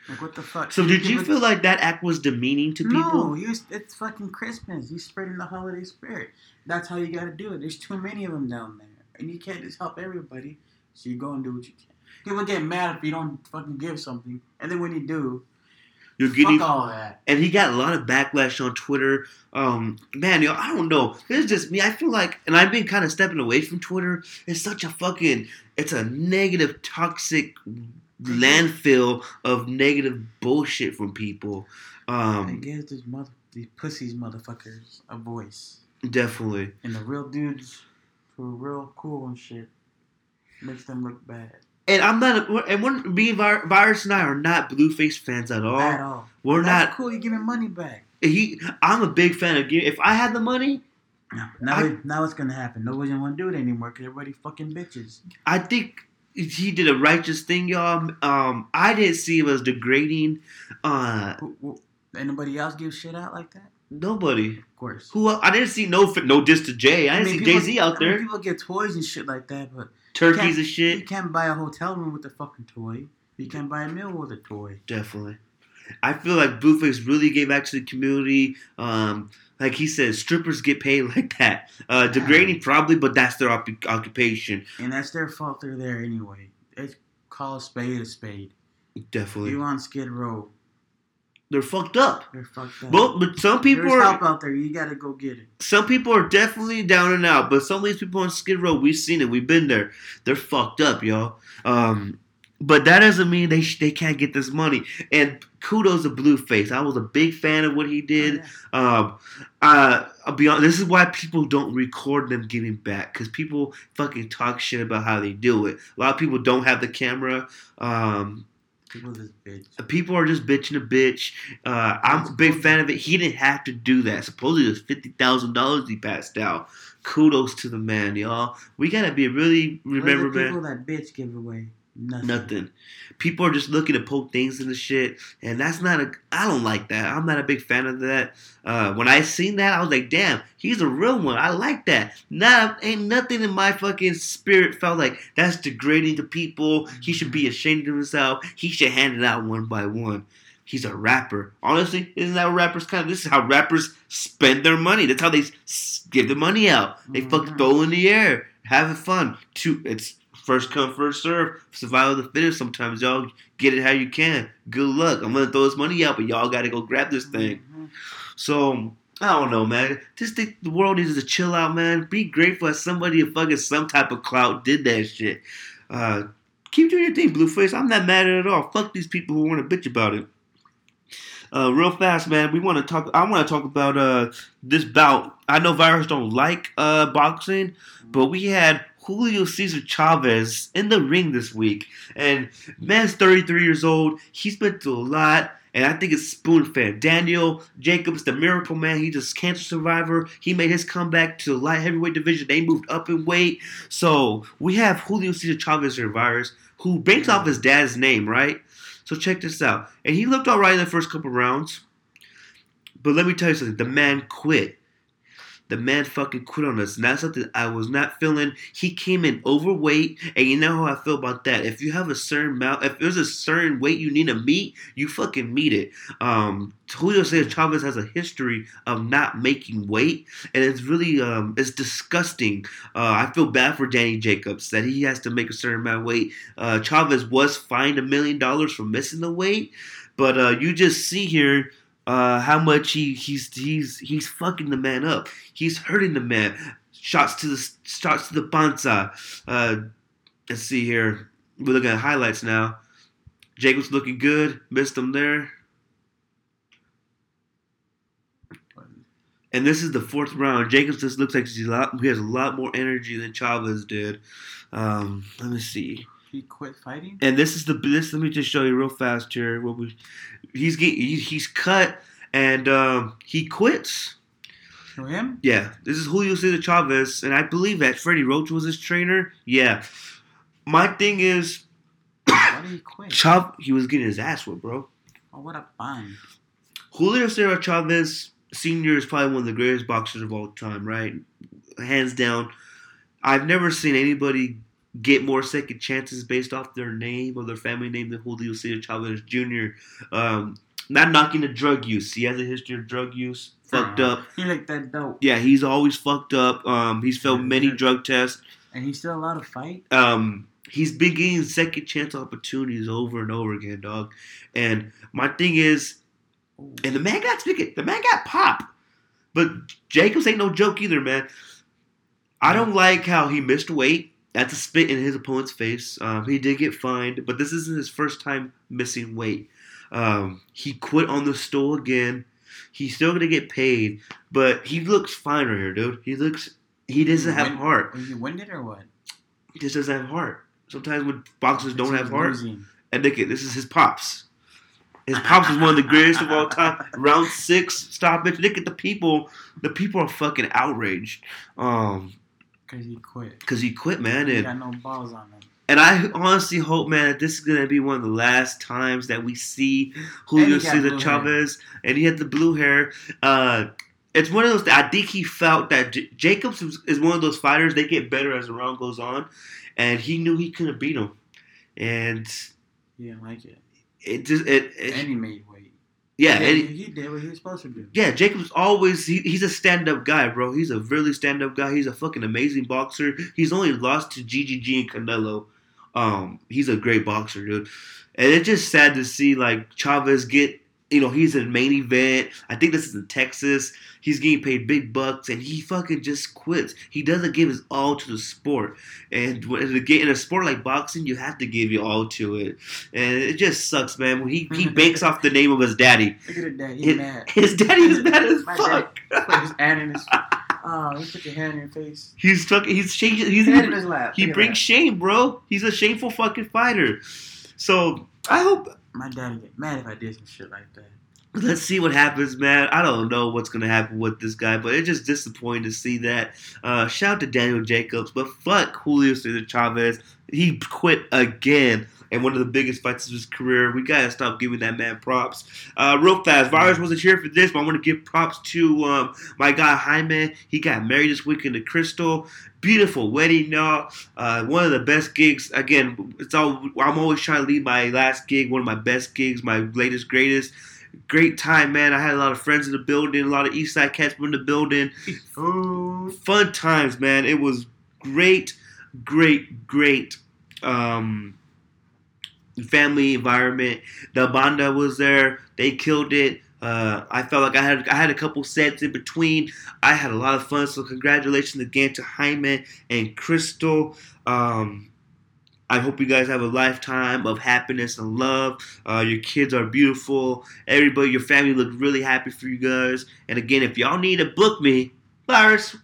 S4: Like what the fuck?
S1: So did you feel like that act was demeaning to
S4: No,
S1: people?
S4: was, it's fucking Christmas. He's spreading the holiday spirit. That's how you gotta do it. There's too many of them down there, and you can't just help everybody. So you go and do what you can. People get mad if you don't fucking give something, and then when you do,
S1: You're getting
S4: fuck all that.
S1: and he got a lot of backlash on Twitter. Um, man, yo, I don't know. It's just me. I feel like, and I've been kind of stepping away from Twitter. It's such a fucking, it's a negative, toxic landfill of negative bullshit from people. Um,
S4: give these mother, these pussies motherfuckers a voice,
S1: definitely.
S4: and the real dudes who are real cool and shit makes them look bad.
S1: And I'm not, a, and we're, me, and Virus and I are not Blueface fans at all.
S4: At all.
S1: We're
S4: That's
S1: not.
S4: cool. you're giving money back.
S1: He, I'm a big fan of. If I had the money,
S4: No, now,
S1: I-
S4: it- now it's gonna happen. Nobody's gonna want to do it anymore because everybody fucking bitches.
S1: I think he did a righteous thing, y'all. Um, I didn't see it as degrading. Uh,
S4: anybody else give shit out like that?
S1: nobody.
S4: Of course.
S1: Who? I didn't see no no diss to Jay. I didn't see Jay Z out
S4: I mean,
S1: there.
S4: people get toys and shit like that, but
S1: Turkeys
S4: can't- you can't buy a hotel room with a fucking toy. You can't buy a meal with a toy.
S1: Definitely. I feel like Blueface really gave back to the community. Um, like he said, strippers get paid like that. Uh, degrading probably, but that's their op- occupation.
S4: And that's their fault. They're there anyway. It's call a spade a spade.
S1: Definitely,
S4: You on Skid Row?
S1: They're fucked up.
S4: They're fucked up.
S1: But but some people
S4: There's
S1: are
S4: help out there. You gotta go get it.
S1: some people are definitely down and out, but some of these people on Skid Row, we've seen it, we've been there. They're fucked up, y'all. Um, but that doesn't mean they sh- they can't get this money. And kudos to Blueface. I was a big fan of what he did.
S4: Oh, yeah.
S1: Um, uh, I'll be honest. This is why people don't record them getting back because people fucking talk shit about how they do it. A lot of people don't have the camera. Um,
S4: People just bitch.
S1: people are just bitching a bitch. Uh, I'm a big fan of it. He didn't have to do that. Supposedly it was fifty thousand dollars he passed out. Kudos to the man, y'all. We gotta be really remember,
S4: do the
S1: man.
S4: people that bitch give away nothing.
S1: Nothing. People are just looking to poke things in the shit, and that's not a. I don't like that. I'm not a big fan of that. Uh, when I seen that, I was like, "Damn, he's a real one. I like that." Not ain't nothing in my fucking spirit felt like that's degrading to people. He should be ashamed of himself. He should hand it out one by one. He's a rapper. Honestly, isn't that what rappers kind of? This is how rappers spend their money. That's how they s- give the money out. They fucking
S4: Mhm.
S1: throw in the air, having fun. Two, it's first come first serve. Survival of the fittest. Sometimes y'all get it how you can. Good luck. I'm gonna throw this money out, but y'all gotta go grab this thing.
S4: Mhm.
S1: So I don't know, man. Just think the world needs to chill out, man. Be grateful that somebody of fucking some type of clout did that shit. Uh, keep doing your thing, Blueface. I'm not mad at it at all. Fuck these people who want to bitch about it. Uh, real fast, man. We want to talk. I want to talk about uh this bout. I know virus don't like uh boxing, but we had Julio Cesar Chavez in the ring this week, and man's 33 years old. He's been through a lot. And I think it's spoon fed. Daniel Jacobs, the miracle man, he's a cancer survivor. He made his comeback to the light heavyweight division. They moved up in weight. So we have Julio Cesar Chavez virus, who banks off his dad's name, right? So check this out. And he looked all right in the first couple rounds. But let me tell you something. The man quit. The man fucking quit on us. And that's something I was not feeling. He came in overweight. And you know how I feel about that. If you have a certain amount, if there's a certain weight you need to meet, you fucking meet it. Um, Julio Cesar Chavez has a history of not making weight. And it's really, um, it's disgusting. Uh, I feel bad for Danny Jacobs that he has to make a certain amount of weight. Uh, Chavez was fined a million dollars for missing the weight. But uh, you just see here uh, how much he he's he's he's fucking the man up. He's hurting the man. Shots to the shots to the panza. Uh, let's see here. We're looking at highlights now. Jacobs looking good. Missed him there. And this is the fourth round. Jacobs just looks like he's a lot, he has a lot more energy than Chavez did. Um, let me see.
S4: He quit fighting.
S1: And this is the this. Let me just show you real fast here. What we, he's get, he, he's cut and um, he quits.
S4: To him?
S1: Yeah, this is Julio Cesar Chavez, and I believe that Freddie Roach was his trainer. Yeah, my thing is,
S4: Why did he quit?
S1: Chav he was getting his ass whipped, bro.
S4: Oh, what a fine.
S1: Julio Cesar Chavez Senior is probably one of the greatest boxers of all time, right? Hands down. I've never seen anybody get more second chances based off their name or their family name than Julio Cesar Chavez Jr. Um, not knocking the drug use. He has a history of drug use. Fucked
S4: Aw.
S1: up.
S4: He like that dope.
S1: Yeah, he's always fucked up. Um, he's failed many drug tests.
S4: And he's still allowed to fight?
S1: Um, he's been getting second chance opportunities over and over again, dog. And my thing is,
S4: Ooh.
S1: and the man got speaking, the man got pop. But Jacobs ain't no joke either, man. I don't like how he missed weight. That's a spit in his opponent's face. Um, he did get fined, but this isn't his first time missing weight. Um, he quit on the stool again. He's still gonna get paid, but he looks fine right here, dude. He looks. He doesn't have
S4: Win-
S1: heart.
S4: He winded or what?
S1: He just doesn't have heart. Sometimes when boxers don't have heart,
S4: losing.
S1: and look at this is his pops. His pops is one of the greatest of all time. Round six stoppage. Look at the people. The people are fucking outraged. Um,
S4: Because he quit.
S1: cause he quit, man,
S4: He
S1: and
S4: got no balls on him.
S1: and I honestly hope, man, that this is gonna be one of the last times that we see Julio
S4: And he got
S1: Cesar Chavez, and he had the blue hair. Uh, it's one of those. I think he felt that J- Jacobs is, is one of those fighters. They get better as the round goes on, and he knew he couldn't beat him, and
S4: He didn't like it.
S1: it just it, it
S4: And he made weight.
S1: Yeah,
S4: he, he did what he was supposed to do.
S1: Yeah, Jacob's always he, he's a stand up guy, bro. He's a really stand up guy. He's a fucking amazing boxer. He's only lost to GGG and Canelo. Um, he's a great boxer, dude. And it's just sad to see like Chavez get you know, he's in main event. I think this is in Texas. He's getting paid big bucks, and he fucking just quits. He doesn't give his all to the sport. And when in a sport like boxing, you have to give your all to it. And it just sucks, man. When he he banks off the name of his daddy.
S4: Look at his dad. He's
S1: His,
S4: mad.
S1: his daddy is mad as
S4: My
S1: fuck.
S4: Put his hand in his. Oh, you put your hand in your face.
S1: He's fucking. He's shame. He's
S4: Hand in his lap.
S1: he brings shame, bro. He's a shameful fucking fighter. So I hope.
S4: My daddy get mad if I did some shit like that.
S1: Let's see what happens, man. I don't know what's gonna happen with this guy, but it's just disappointing to see that. Uh, shout out to Daniel Jacobs, but fuck Julio Cesar Chavez. He quit again. And one of the biggest fights of his career. We gotta stop giving that man props. Uh, real fast, Virus wasn't here for this, but I want to give props to um, my guy Jaime. He got married this weekend to Crystal. Beautiful wedding, y'all. Uh, one of the best gigs. Again, it's all. I'm always trying to leave my last gig, one of my best gigs, my latest greatest. Great time, man. I had a lot of friends in the building, a lot of East Side cats were in the building. Fun times, man. It was great, great, great. Um, family environment. The banda was there. They killed it. Uh, I felt like I had I had a couple sets in between. I had a lot of fun. So congratulations again to Jaime and Crystal. Um, I hope you guys have a lifetime of happiness and love. Uh, your kids are beautiful. Everybody, your family looked really happy for you guys. And again, if y'all need to book me, Lars,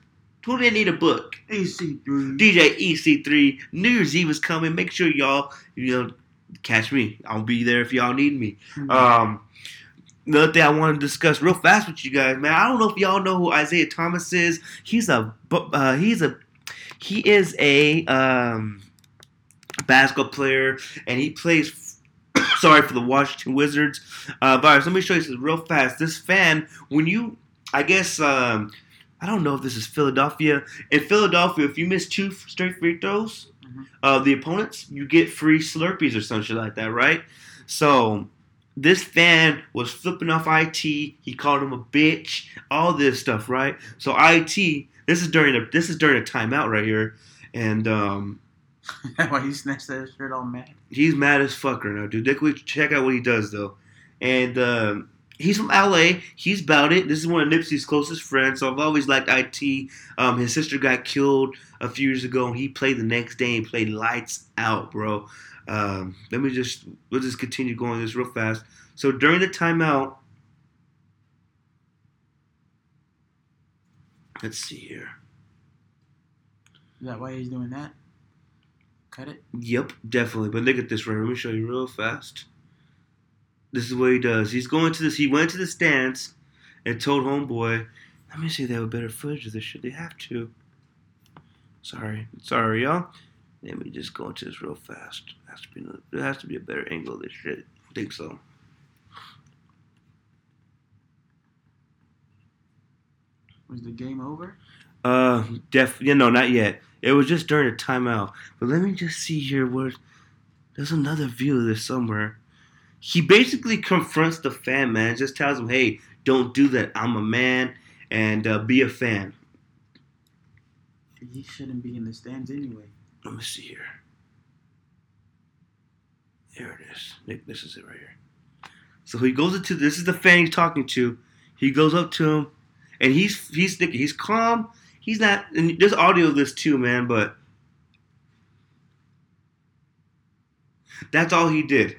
S1: who they need a book?
S4: EC3.
S1: DJ EC3. New Year's Eve is coming. Make sure y'all, you know, catch me. I'll be there if y'all need me. Um, another thing I want to discuss real fast with you guys, man. I don't know if y'all know who Isaiah Thomas is. He's a, uh, he's a, he is a um, basketball player, and he plays. sorry for the Washington Wizards. Uh, virus. Let me show you this real fast. This fan, when you, I guess, um, I don't know if this is Philadelphia. In Philadelphia, if you miss two straight free throws,
S4: Mhm.
S1: uh, the opponents, you get free Slurpees or some shit like that, right? So this fan was flipping off IT. He called him a bitch. All this stuff, right? So IT. This is during a this is during a timeout right here, and um,
S4: Why he snatched that shirt all mad?
S1: he's mad as fuck right now, dude. Check out what he does though. And um, he's from LA. He's about it. This is one of Nipsey's closest friends. So I've always liked IT. Um, his sister got killed a few years ago, and he played the next day and played lights out, bro. Um, let me just we'll just continue going this real fast. So during the timeout, let's see here.
S4: Is that why he's doing that? Cut it.
S1: Yep, definitely. But look at this right here. Let me show you real fast. This is what he does. He's going to this. He went to the stands and told homeboy, "Let me see if they have a better footage of this shit. They have to." Sorry, sorry, y'all. Let me just go into this real fast. There has to be, there has to be a better angle of this shit. I think so.
S4: Was the game over?
S1: Uh, def, you know, not yet. It was just during a timeout. But let me just see here where there's another view of this somewhere. He basically confronts the fan, man. Just tells him, "Hey, don't do that. I'm a man, and uh, be a fan."
S4: He shouldn't be in the stands anyway.
S1: Let me see here. There it is. Nick, this is it right here. So he goes into this is the fan he's talking to. He goes up to him, and he's he's thinking he's calm. He's not. And there's audio of this too, man. But that's all he did.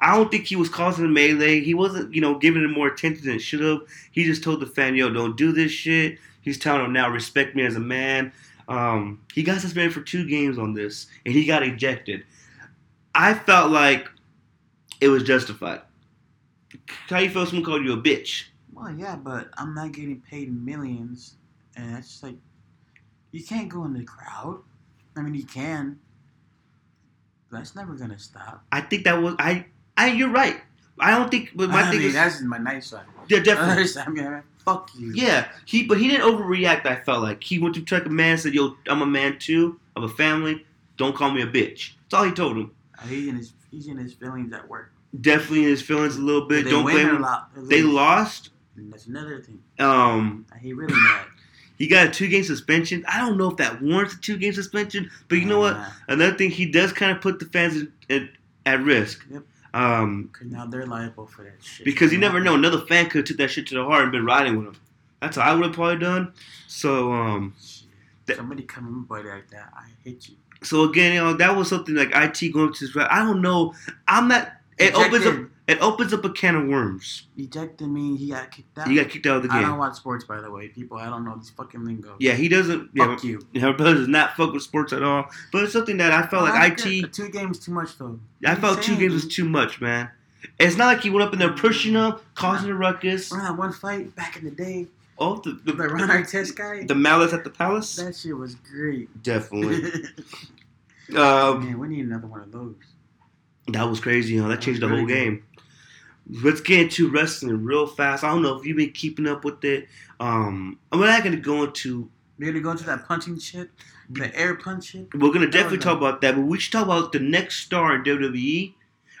S1: I don't think he was causing a melee. He wasn't, you know, giving it more attention than it should have. He just told the fan, "Yo, don't do this shit." He's telling him now, respect me as a man. Um, he got suspended for two games on this, and he got ejected. I felt like it was justified. How you feel? Someone called you a bitch.
S4: Well, yeah, but I'm not getting paid millions, and it's just like you can't go in the crowd. I mean, you can. That's never gonna stop.
S1: I think that was I. I. You're right. I don't think. But my
S4: I
S1: thing
S4: mean,
S1: is,
S4: that's my nice side.
S1: yeah, definitely.
S4: I mean, fuck you.
S1: Yeah, he but he didn't overreact. I felt like he went to check a man, said, "Yo, I'm a man too. I'm a family. Don't call me a bitch." That's all he told him.
S4: Uh, He's in his he's in his feelings at work.
S1: definitely in his feelings a little bit.
S4: They
S1: Don't blame him. They lost.
S4: And That's another thing.
S1: Um,
S4: He really mad.
S1: he got a two game suspension. I don't know if that warrants a two game suspension, but you know what? Another thing, he does kind of put the fans at, at, at risk.
S4: Yep.
S1: Um,
S4: 'cause now they're liable for that shit.
S1: because you never know. Another fan could have took that shit to the heart and been riding with him. That's what I would have probably done. So, um. That-
S4: Somebody come in body like that, I hit you.
S1: so again, you know, that was something like IT going to his. I don't know. I'm not. It opens up. It opens up a can of worms.
S4: Ejected me. He got kicked out.
S1: He got kicked out of the game.
S4: I don't watch sports, by the way. People, I don't know these fucking lingo.
S1: Yeah, he doesn't. Yeah,
S4: Fuck you.
S1: Her brother does not fuck with sports at all. But it's something that I felt
S4: Well,
S1: like. IT.
S4: Two games too much though.
S1: I
S4: What
S1: felt two games was too much, man. It's not like he went up in there pushing him, causing a ruckus.
S4: That one fight back in the day?
S1: Oh, the the,
S4: The Ron Artest guy.
S1: the malice at the palace.
S4: that shit was great.
S1: Definitely. um,
S4: Man, we need another one of those.
S1: That was crazy. You know, that changed the whole game. Let's get into wrestling real fast. I don't know if you've been keeping up with it. Um, I'm not going to go into.
S4: We're gonna go into that punching shit, the air punch shit.
S1: We're going to definitely talk about that, but we should talk about the next star in WWE,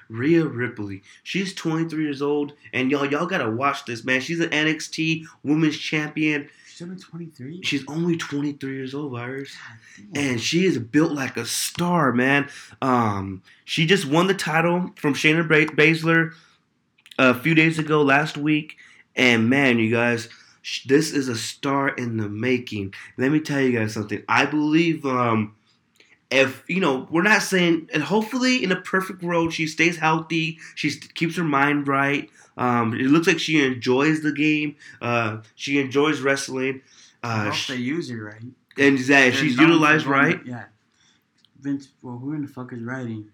S1: Rhea Ripley. She's 23 years old, and y'all, y'all gotta watch this, man. She's an NXT Women's Champion.
S4: She's only 23.
S1: She's only 23 years old, Virus. and she is built like a star, man. Um, she just won the title from Shayna Baszler a few days ago, last week, and man, you guys, this is a star in the making. Let me tell you guys something. I believe, um, if you know, we're not saying, and hopefully, in a perfect world, she stays healthy. She keeps her mind right. Um, it looks like she enjoys the game. Uh, she enjoys wrestling.
S4: I
S1: Uh,
S4: hope they use her right.
S1: and that she's utilized right.
S4: Yeah. Vince, well, who in the fuck is writing?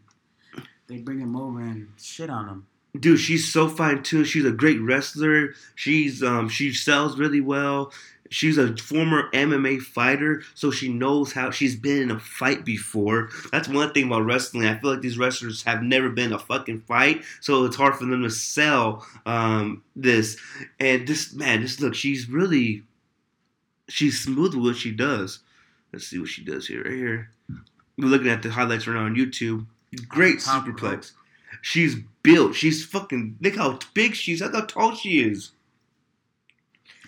S4: They bring him over and shit on him.
S1: Dude she's so fine too. She's a great wrestler. She's um she sells really well. She's a former mma fighter so she knows how she's been in a fight before. That's one thing about wrestling. I feel like these wrestlers have never been in a fucking fight so it's hard for them to sell um this. And this man just look she's really she's smooth with what she does. Let's see what she does here right here. We're looking at the highlights right now on youtube. Great superplex She's built. She's fucking. Look how big she is. Look how tall she is.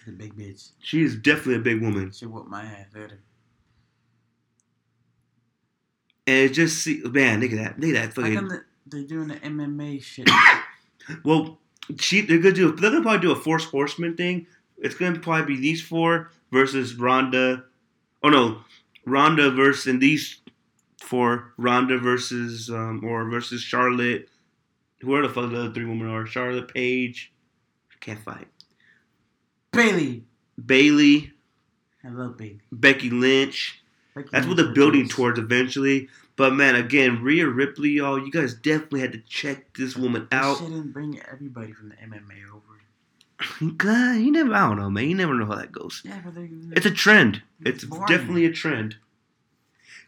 S4: The big bitch.
S1: She is definitely a big woman.
S4: She whoop my ass later.
S1: And it just see, man, look at that. Look at that
S4: How come
S1: fucking.
S4: the, they're doing the MMA shit?
S1: Well, she they're gonna do. They're gonna probably do a Four Horsemen thing. It's gonna probably be these four versus Ronda. Oh no, Ronda versus and these four. Ronda versus um or versus Charlotte. Whoever the fuck the other three women are. Charlotte Paige, Can't fight.
S4: Bayley.
S1: Bayley.
S4: I love Bayley.
S1: Becky Lynch.
S4: Becky
S1: That's what
S4: Lynch
S1: they're building towards eventually. But man, again, Rhea Ripley, y'all, you guys definitely had to check this woman out.
S4: shouldn't bring everybody from the MMA over.
S1: God, you never, I don't know, man. You never know how that goes.
S4: Yeah, but they.
S1: It's a trend. It's
S4: It's
S1: definitely a trend.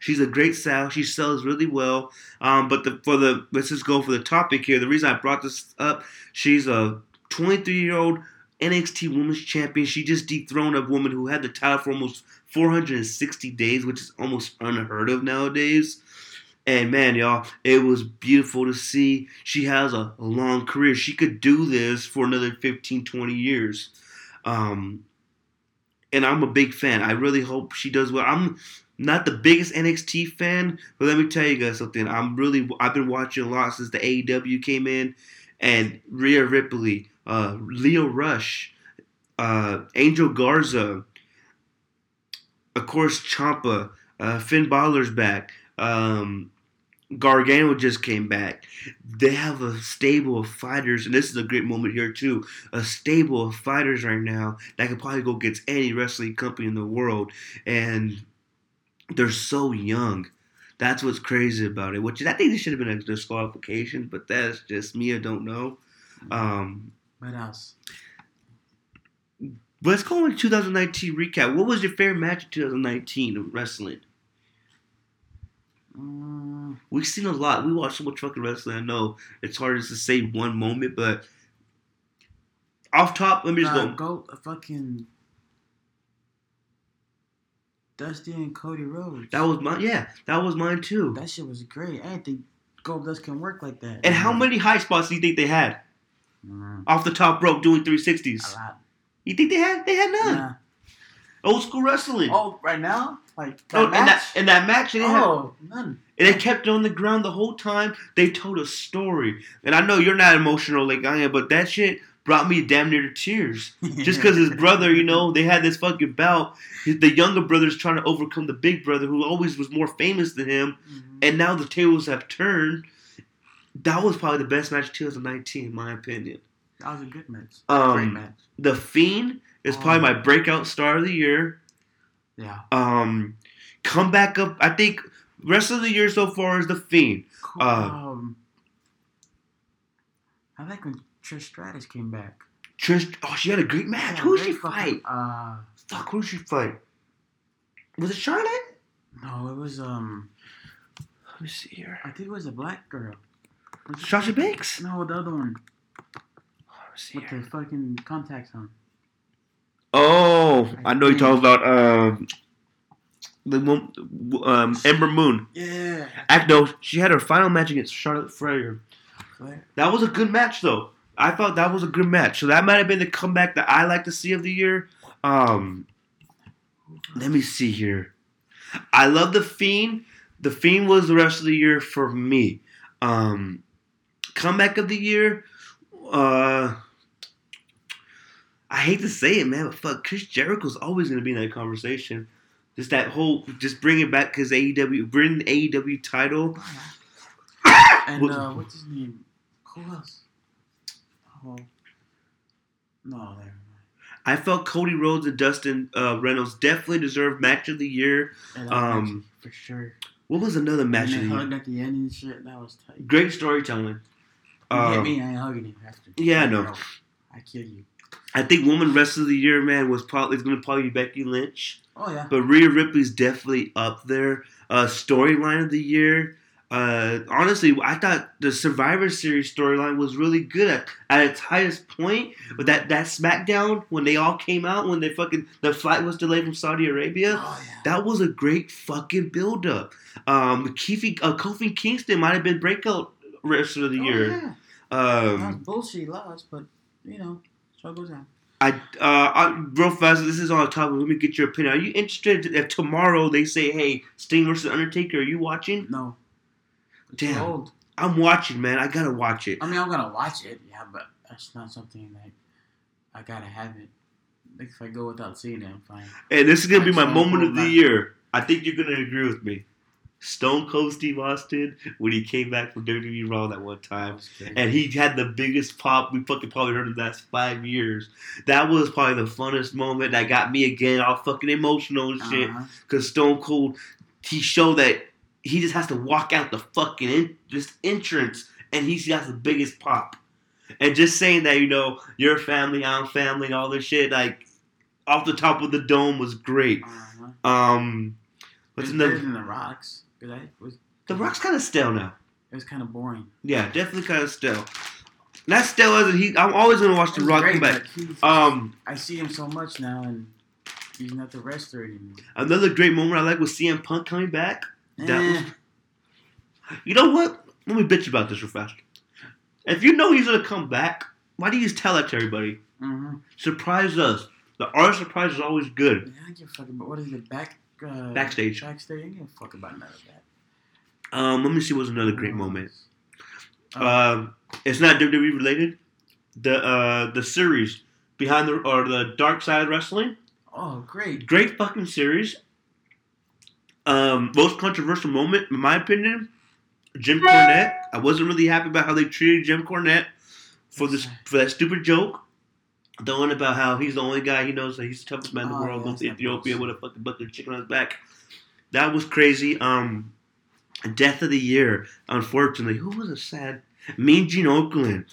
S1: She's a great sell. She sells really well. Um, but the, for the let's just go for the topic here. The reason I brought this up, she's a 23 year old NXT Women's Champion. She just dethroned a woman who had the title for almost 460 days, which is almost unheard of nowadays. And man, y'all, it was beautiful to see. She has a, a long career. She could do this for another 15, 20 years. Um, and I'm a big fan. I really hope she does well. I'm not the biggest NXT fan, but let me tell you guys something. I'm really I've been watching a lot since the AEW came in, and Rhea Ripley, uh, Lio Rush, uh, Angel Garza, of course Ciampa, uh, Finn Balor's back. Um, Gargano just came back. They have a stable of fighters, and this is a great moment here too. A stable of fighters right now that could probably go against any wrestling company in the world, and they're so young. That's what's crazy about it. Which I think this should have been a disqualification, but that's just me. I don't know. Um,
S4: What else?
S1: let's go into 2019 recap. What was your favorite match of 2019 of wrestling?
S4: Mm,
S1: We've seen a lot. We watch so much fucking wrestling. I know it's hard to say one moment, but off top, let me just
S4: uh,
S1: go.
S4: go fucking Dusty and Cody Rhodes.
S1: That was mine. Yeah, that was mine too.
S4: that shit was great. I didn't think Goldust can work like that.
S1: And how many high spots do you think they had
S4: Mm,
S1: off the top rope doing 360s.
S4: a
S1: 360s?
S4: lot.
S1: You think they had? They had none.
S4: Nah.
S1: Old school wrestling.
S4: Oh, right now, like that
S1: Oh, in that
S4: match?
S1: in that match, they had,
S4: oh, none.
S1: and they kept it on the ground the whole time. They told a story, and I know you're not emotional like I am, but that shit brought me damn near to tears. Just because his brother, you know, they had this fucking bout. The younger brother's trying to overcome the big brother, who always was more famous than him,
S4: Mhm.
S1: and now the tables have turned. That was probably the best match of 2019, in my opinion.
S4: That was a good match.
S1: Um,
S4: Great match.
S1: The Fiend is probably
S4: Oh.
S1: my breakout star of the year.
S4: Yeah.
S1: Um, come back up. I think rest of the year so far is the Fiend.
S4: Cool.
S1: Uh,
S4: um, I like when Trish Stratus came back.
S1: Trish, oh, she had a great match.
S4: Yeah,
S1: Who did she
S4: fucking-
S1: fight?
S4: Uh,
S1: Fuck, who did she fight? Was it Charlotte?
S4: no, it was um,
S1: Let me see here.
S4: I think it was a black girl. Was
S1: Sasha Banks?
S4: No, the other one
S1: Let me see
S4: with
S1: here.
S4: the fucking contacts on.
S1: Oh, I know you're talking about um, the one, um, Ember Moon.
S4: Yeah.
S1: Act no, she had her final match against Charlotte. Flair. That was a good match, though. I thought that was a good match. So that might have been the comeback that I like to see of the year. Um, let me see here. I love the Fiend. The Fiend was the rest of the year for me. Um, comeback of the year. Uh, I hate to say it, man, but fuck, Chris Jericho's always gonna be in that conversation. Just that whole, just bring it back because AEW, bring the AEW title.
S4: And uh, what's his name? Who else? Oh, no, there. mind.
S1: I felt Cody Rhodes and Dustin uh, Reynolds definitely deserved match of the year. Um,
S4: for sure.
S1: What was another match
S4: and
S1: of
S4: they
S1: the year?
S4: hugged at the end and shit. That was tight.
S1: Great storytelling.
S4: You hit
S1: Um,
S4: me, I ain't hugging you after.
S1: Yeah, I know.
S4: I kill you.
S1: I think woman rest of the year, man, was probably is going to probably be Becky Lynch,
S4: Oh yeah.
S1: but Rhea Ripley's definitely up there. Uh, storyline of the year. Uh, honestly, I thought the Survivor Series storyline was really good at, at its highest point. But that that SmackDown when they all came out when they fucking the flight was delayed from Saudi Arabia.
S4: Oh yeah.
S1: That was a great fucking build up. Um, Keefe, uh, Kofi Kingston might have been breakout wrestler of the
S4: Oh,
S1: year.
S4: yeah. That was
S1: Um,
S4: bullshit loss, but you know, struggles on.
S1: I, uh, I, real fast. This is on the topic. Let me get your opinion. Are you interested if tomorrow they say, "Hey, Sting versus Undertaker"? Are you watching?
S4: No.
S1: Damn.
S4: old.
S1: I'm watching, man. I gotta watch it.
S4: I mean, I'm gonna watch it, yeah, but that's not something that I gotta have it. Like, If I go without seeing it, I'm fine.
S1: And this is gonna be my moment of the
S4: back.
S1: year. I think you're gonna agree with me. Stone Cold Steve Austin when he came back from WWE Raw that one time.
S4: great.
S1: and he had the biggest pop we fucking probably heard in the last five years. That was probably the funnest moment that got me again all fucking emotional and shit.
S4: Uh-huh.
S1: Cause Stone Cold, he showed that he just has to walk out the fucking in, just entrance, and he's got the biggest pop. And just saying that you know your family, I'm family, all this shit like off the top of the dome was great.
S4: Uh-huh.
S1: Um, what's another?
S4: than the Rocks, I was.
S1: The Rock's kind of stale now.
S4: It was kind of boring.
S1: Yeah, definitely kind of stale. Not stale as he. I'm always gonna watch The Rock come back. Um,
S4: I see him so much now, and he's not the wrestler anymore.
S1: another great moment I like was CM Punk coming back. That
S4: Eh,
S1: was- You know what? Let me bitch about this real fast. If you know he's gonna come back, why do you just tell that to everybody?
S4: mhm.
S1: Surprise us. The art surprise is always good.
S4: Yeah, I give a fuck about what is it back uh,
S1: Backstage.
S4: Backstage, I don't give a fuck about none of that.
S1: Um, let me see what's another great moment.
S4: Uh,
S1: Um, it's not WWE related. The uh the series behind the or the Dark Side of Wrestling.
S4: oh, great.
S1: Great fucking series. Um, most controversial moment, in my opinion, Jim Cornette. I wasn't really happy about how they treated Jim Cornette for this for that stupid joke. The one about how he's the only guy he knows that he's the toughest man in the
S4: Oh,
S1: world,
S4: yeah,
S1: goes to Ethiopia with a fucking bucket of chicken on his back. That was crazy. Um, death of the year. Unfortunately, who was a sad? Mean Gene Okerlund.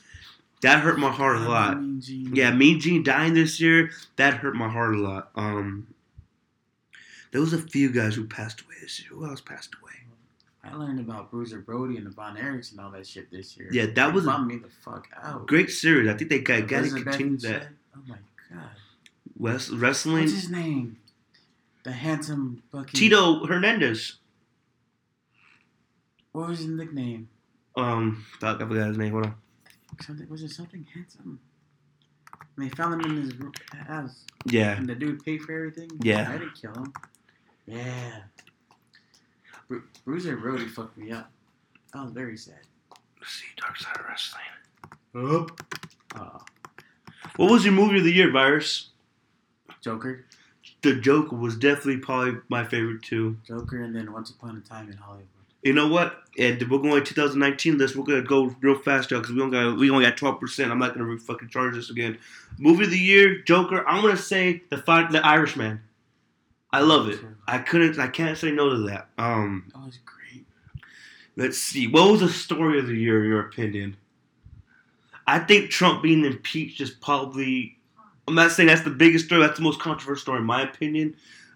S1: That hurt my heart a lot.
S4: mean.
S1: Yeah, Mean Gene dying this year, that hurt my heart a lot. Um, there was a few guys who passed away this year. Who else passed away?
S4: I learned about Bruiser Brody and the Von Erichs and all that shit this year.
S1: Yeah, that was a
S4: me the fuck out.
S1: Great series. I think they got, got to continue that.
S4: said- Oh my god.
S1: West, wrestling.
S4: What's his name? The handsome fucking
S1: Tito Hernandez.
S4: What was his nickname?
S1: Um, fuck, I forgot his name. Hold on.
S4: Something was it something handsome? And they found him in his house,
S1: Yeah.
S4: and the dude paid for everything.
S1: Yeah.
S4: I didn't kill him. Yeah. Bru- Bruiser really fucked me up. I was very sad.
S1: Let's see, Dark Side of Wrestling.
S4: Oh,
S1: What was your movie of the year, Virus?
S4: Joker,
S1: The Joker was definitely probably my favorite too.
S4: Joker, and then Once Upon a Time in Hollywood.
S1: You know what? And we're going 2019 list. We're gonna go real fast, y'all, because we only got we only got 12. percent I'm not gonna re- fucking charge this again. Movie of the year, Joker. I'm gonna say the the Irishman. I love it. I couldn't. I can't say no to that. Um,
S4: Oh, it's great.
S1: let's see. What was the story of the year, in your opinion? I think Trump being impeached is probably. I'm not saying that's the biggest story. That's the most controversial story, in my opinion.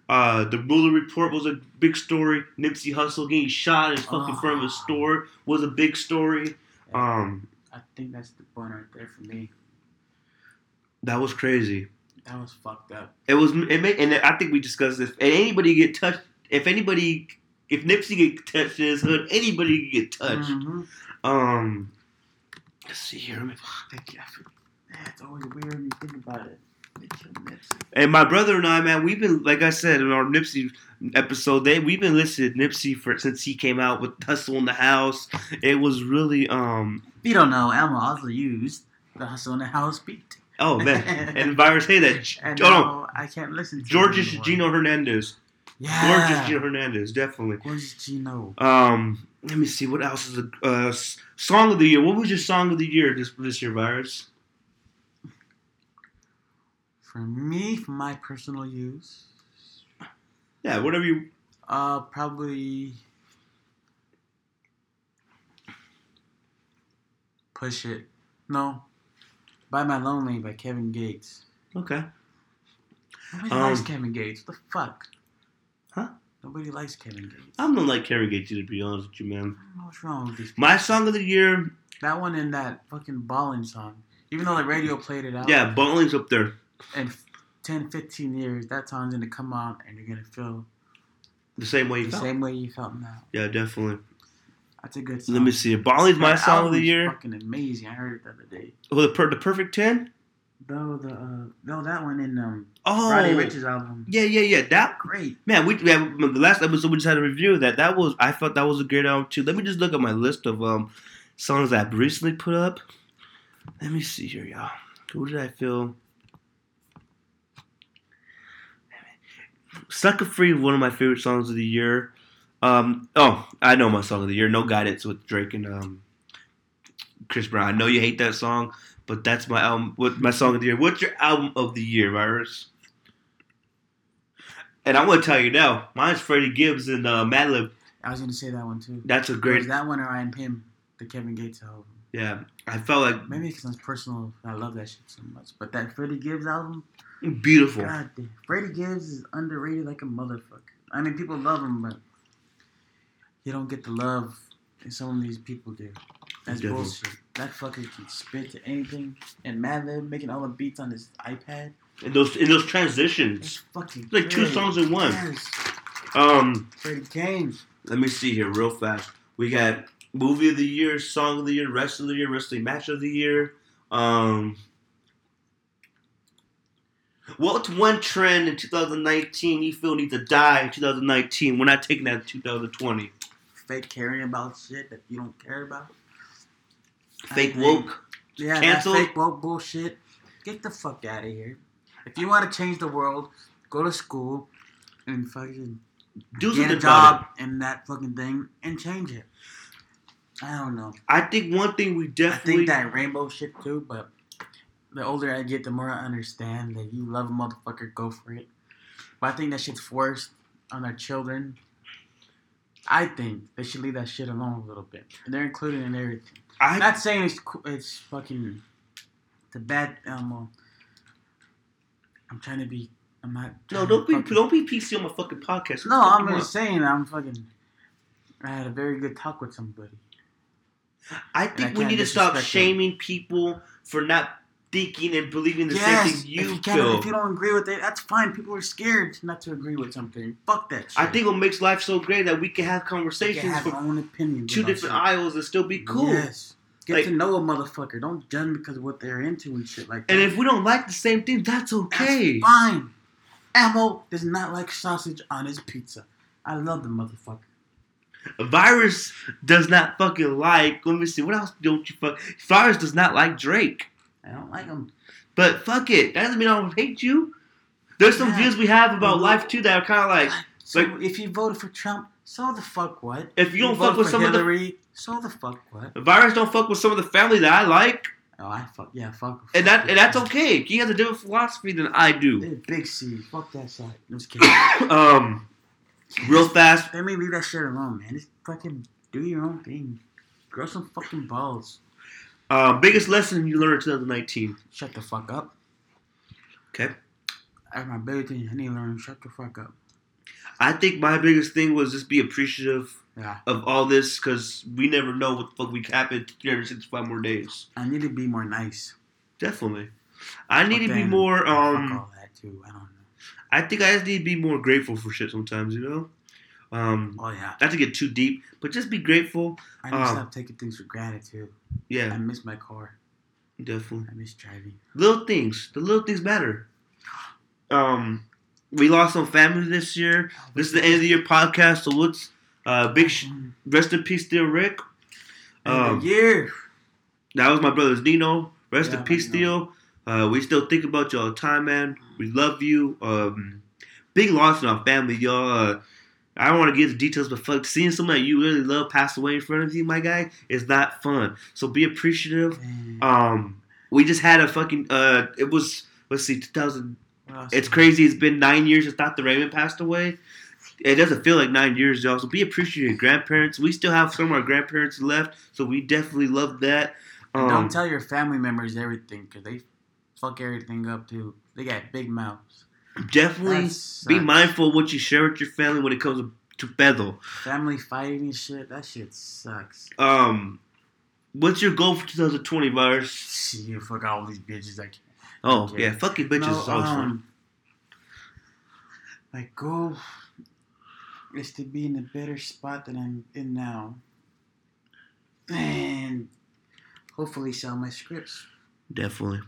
S1: Uh, the Mueller report was a big story. Nipsey Hussle getting shot in his fucking front of his
S4: Ah.
S1: store was a big story. Um,
S4: I think that's the one right there for me.
S1: that was crazy.
S4: That was fucked up.
S1: It was. It made, and I think we discussed this. If anybody get touched, if anybody, if Nipsey get touched in his hood, anybody can get touched.
S4: Mhm.
S1: Um, let's see here. Let me-
S4: Thank you. I forget. Yeah, it's always weird when you think about it. They killed Nipsey.
S1: And my brother and I, man, we've been like I said in our Nipsey episode, they we've been listening to Nipsey for since he came out with Hussle in the House. It was really um
S4: you don't know, Elmo also used the Hussle in the House beat.
S1: Oh man, and Virus hey that
S4: And
S1: oh no,
S4: I can't listen to Gorgeous.
S1: Gino Hernandez,
S4: Yeah.
S1: Gorgeous Gino Hernandez, definitely.
S4: Gorgeous Gino.
S1: Um, let me see what else is a uh, song of the year. What was your song of the year this this year, Virus?
S4: For me, for my personal use,
S1: Yeah, whatever you.
S4: uh, probably Push It. No. By My Lonely by Kevin Gates.
S1: Okay.
S4: Nobody
S1: Um,
S4: likes Kevin Gates. What the fuck?
S1: Huh?
S4: Nobody likes Kevin Gates.
S1: I'm not like Kevin Gates to be honest with you, man.
S4: I don't what's wrong with these
S1: My song of the year,
S4: That one and that fucking balling song. Even though the radio played it out.
S1: yeah, Bowling's up there.
S4: In 10, 15 years, that song's gonna come out and you're gonna feel
S1: The same way you
S4: the
S1: felt.
S4: same way you felt now.
S1: Yeah, definitely.
S4: That's a good song.
S1: Let me see. Bowling's my song of the year.
S4: Fucking amazing. I heard it the other day.
S1: Oh, the, per- the Perfect Ten.
S4: No, the uh, no, that one in um
S1: Oh,
S4: Roddy Ricch's album.
S1: yeah, yeah, yeah. That
S4: Great.
S1: man, we yeah, the last episode we just had a review of that. That was I thought that was a great album too. Let me just look at my list of um songs that I've recently put up. Let me see here, y'all. Who did I feel? Sucker Free, one of my favorite songs of the year. Um, oh, I know my song of the year, No Guidance with Drake and um, Chris Brown. I know you hate that song, but that's my album. What my song of the year? What's your album of the year, Virus? And I'm gonna tell you now, mine's Freddie Gibbs and uh, Madlib.
S4: I was gonna say that one too.
S1: That's a great.
S4: that one or I'm him, the Kevin Gates album.
S1: Yeah, I felt like
S4: Maybe because it's personal. I love that shit so much. But that Freddie Gibbs album,
S1: beautiful.
S4: God. Freddie Gibbs is underrated like a motherfucker. I mean, people love him, but he don't get the love that some of these people do. That's
S1: Definitely.
S4: bullshit. That fucker can spit to anything. And Madlib making all the beats on his iPad.
S1: In those in those transitions,
S4: fucking
S1: like two songs in one.
S4: Yes.
S1: Um,
S4: Freddie James.
S1: let me see here real fast. We got movie of the year, song of the year, wrestler of the year, wrestling match of the year. Um, what's one trend in 2019 you feel needs to die in 2019? We're not taking that in 2020.
S4: Fake caring about shit that you don't care about.
S1: Fake woke.
S4: Yeah,
S1: Cancel?
S4: that fake woke bullshit. Get the fuck out of here. If you want to change the world, go to school and fucking
S1: Do
S4: get
S1: something
S4: a job in that fucking thing and change it. I don't know.
S1: I think one thing we definitely I
S4: think that rainbow shit too, but the older I get, the more I understand that you love a motherfucker, go for it. But I think that shit's forced on our children. I think they should leave that shit alone a little bit. They're included in everything.
S1: I am
S4: not saying it's it's fucking the bad um I'm trying to be I'm not
S1: no don't be
S4: fucking-
S1: don't be PC on my fucking podcast.
S4: No, I'm just saying I'm fucking I had a very good talk with somebody.
S1: I
S4: I
S1: think we need to stop
S4: disrespect them.
S1: shaming people for not thinking and believing the
S4: yes,
S1: same thing you,
S4: if you
S1: feel.
S4: if you don't agree with it, that's fine. People are scared not to agree with something. Fuck that shit.
S1: I think what makes life so great that we can have conversations
S4: can have
S1: from
S4: own opinions.
S1: two different
S4: shit.
S1: aisles and still be cool.
S4: Yes. Get
S1: Like-
S4: to know a motherfucker. Don't judge them because of what they're into and shit like that.
S1: And if we don't like the same thing, that's
S4: That's
S1: okay.
S4: fine. Ammo does not like sausage on his pizza. I love the motherfucker.
S1: A virus does not fucking like. Let me see. What else don't you fuck? Virus does not like Drake.
S4: I don't like them.
S1: But fuck it. That doesn't mean I don't hate you. There's some
S4: Yeah.
S1: views we have about
S4: Mhm.
S1: life too that are kind of like.
S4: So
S1: Like-
S4: if you voted for Trump, so the fuck what?
S1: If you don't fuck with some of the-
S4: Hillary, so the fuck what?
S1: The virus don't fuck with some of the family that I like,
S4: Oh, I fuck yeah, fuck.
S1: and that and that's okay. He has a different philosophy than I do.
S4: Big C. Fuck that side. I'm just kidding.
S1: Um, real fast.
S4: Let me leave that shit alone, man. Just fucking do your own thing. Grow some fucking balls.
S1: Uh, biggest lesson you learned in 2019.
S4: Shut the fuck up.
S1: Okay.
S4: That's my biggest thing. I need to learn. Shut the fuck up.
S1: I think my biggest thing was just be appreciative
S4: Yeah.
S1: of all this because we never know what the fuck we happen 365 more days.
S4: I need to be more nice.
S1: Definitely. I need
S4: But
S1: to be more.
S4: fuck
S1: Um,
S4: all that too. I don't know.
S1: I think I just need to be more grateful for shit sometimes. You know. Um,
S4: Oh yeah.
S1: not to get too deep, but just be grateful.
S4: I need to
S1: Um,
S4: stop taking things for granted too.
S1: Yeah.
S4: I miss my car.
S1: definitely.
S4: I miss driving.
S1: Little things. The little things matter. Um, we lost some family this year. This is the end of the year podcast. So let's uh, big sh-
S4: Mm.
S1: rest in peace, dear Rick. Um,
S4: year.
S1: That was my brother's Nino. Rest
S4: Yeah,
S1: in peace, Theo. Uh, we still think about you all the time, man. We love you. Um, big loss in our family, y'all. Uh, I don't want to get into details, but fuck, seeing someone that you really love pass away in front of you, my guy, is not fun. So be appreciative.
S4: Man,
S1: Um, we just had a fucking. Uh, it was let's see, 2000.
S4: what else?
S1: It's crazy. It's been nine years since Dr. Raymond passed away. It doesn't feel like nine years, y'all. So be appreciative of your grandparents. We still have some of our grandparents left, so we definitely love that. Um,
S4: don't tell your family members everything because they fuck everything up too. They got big mouths.
S1: Definitely be mindful of what you share with your family when it comes to Bethel.
S4: Family fighting and shit. That shit sucks.
S1: Um, what's your goal for 2020, virus?
S4: Shit, fuck all these bitches. Like,
S1: Oh
S4: Okay.
S1: yeah, fucking bitches
S4: no,
S1: is always fun.
S4: um, my goal is to be in a better spot than I'm in now, and hopefully sell my scripts.
S1: Definitely.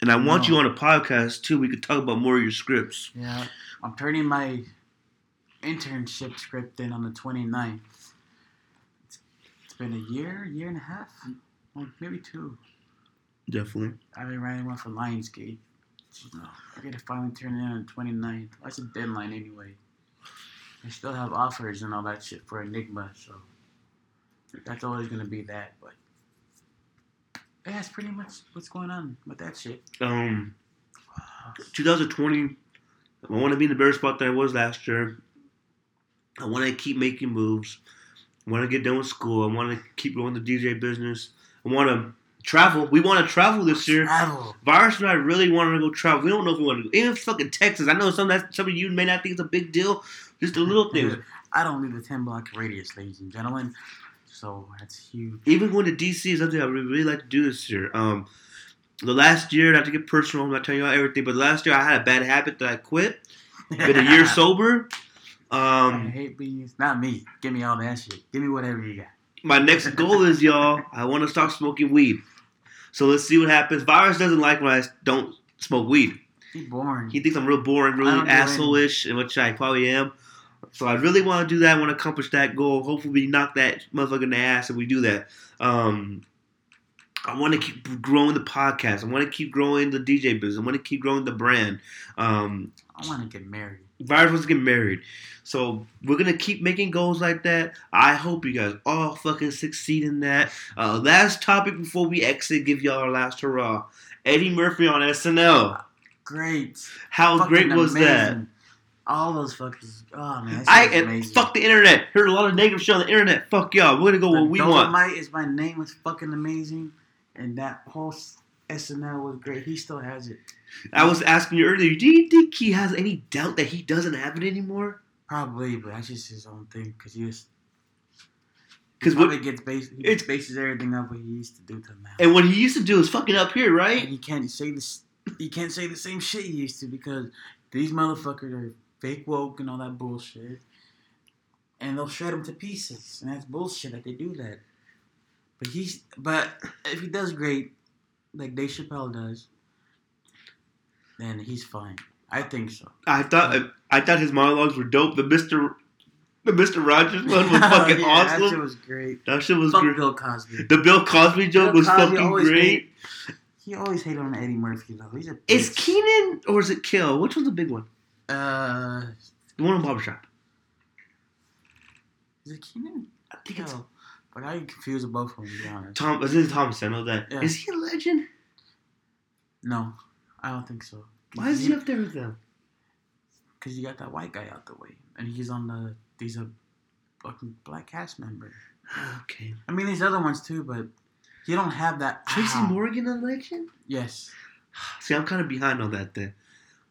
S1: And I want you on a podcast too. We could talk about more of your scripts.
S4: Yeah, I'm turning my internship script in on the 29th. It's, it's been a year, year and a half, well, maybe two.
S1: Definitely.
S4: I've been writing one for Lionsgate. No. I gotta finally turn it in on the 29th. That's a deadline anyway. I still have offers and all that shit for Enigma, so that's always gonna be that. But that's pretty much what's going on with that shit.
S1: Um, 2020. I want to be in the better spot than I was last year. I want to keep making moves. I want to get done with school. I want to keep growing the DJ business. I want to travel. We want to travel this year.
S4: Travel.
S1: Virus and I really want to go travel. We don't know if we want to go. Even fucking Texas. I know some that some of you may not think it's a big deal. Just the little things.
S4: I don't leave the 10 block radius, ladies and gentlemen. So that's huge.
S1: Even going to DC is something I would really like to do this year. Um, the last year, not to get personal, I'm not telling you all everything, but the last year I had a bad habit that I quit. Been a year sober.
S4: I
S1: Um,
S4: hate bees. Not me. Give me all that shit. Give me whatever you got.
S1: my next goal is y'all. I want to stop smoking weed. So let's see what happens. Virus doesn't like when I don't smoke weed.
S4: He's boring.
S1: He thinks I'm real boring,
S4: I
S1: really asshole-ish, and which I probably am. So I really want to do that. I want to accomplish that goal. Hopefully, we knock that motherfucker in the ass if we do that. Um, I want to keep growing the podcast. I want to keep growing the DJ business. I want to keep growing the brand. Um,
S4: I want to get married.
S1: Virus wants to get married. So we're gonna keep making goals like that. I hope you guys all fucking succeed in that. Uh, last topic before we exit, give y'all our last hurrah. Eddie Murphy on SNL.
S4: Great.
S1: How
S4: Fucking
S1: great was that?
S4: All those fuckers. Oh man,
S1: I and fuck the internet. Heard a lot of negative shit on the internet. Fuck y'all. We're gonna go
S4: The
S1: what we want.
S4: Dolemite is my name was fucking amazing, and that whole SNL was great. He still has it.
S1: I was asking you earlier. Do you think he has any doubt that he doesn't have it anymore?
S4: Probably, but that's just his own thing. Cause he was,
S1: Because
S4: Probably
S1: it
S4: gets based, he
S1: it's-
S4: bases everything up what he used to do to now.
S1: and what he used to do is fucking up here,
S4: And
S1: right?
S4: you can't say this. You can't say the same shit he used to because these motherfuckers are fake woke and all that bullshit, and they'll shred him to pieces, and that's bullshit that they do that. But he's but if he does great, like Dave Chappelle does, then he's fine. I think so.
S1: I thought I thought his monologues were dope. The Mister the Mister Rogers one was fucking
S4: Yeah, That shit was great.
S1: That shit was
S4: Fuck
S1: great.
S4: Bill Cosby.
S1: The Bill Cosby joke
S4: Bill
S1: was
S4: Cosby
S1: fucking great.
S4: He always hated on Eddie Murphy though. He's a
S1: Is
S4: bitch.
S1: Kenan or is it Kill? Which was the big one?
S4: Uh,
S1: The one in the Barbershop.
S4: is it Kenan?
S1: I think it's
S4: But I confused both of them, to be honest.
S1: Tom. This is. I know that. Is
S4: Yeah.
S1: he a legend?
S4: No, I don't think so.
S1: Why is he up there with them?
S4: Because you got that white guy out the way, and he's on the. He's a fucking black cast member.
S1: Okay.
S4: I mean, there's other ones too, but you don't have that.
S1: Tracy
S4: ah,
S1: Morgan a legend?
S4: Yes,
S1: See, I'm kind of behind on that then.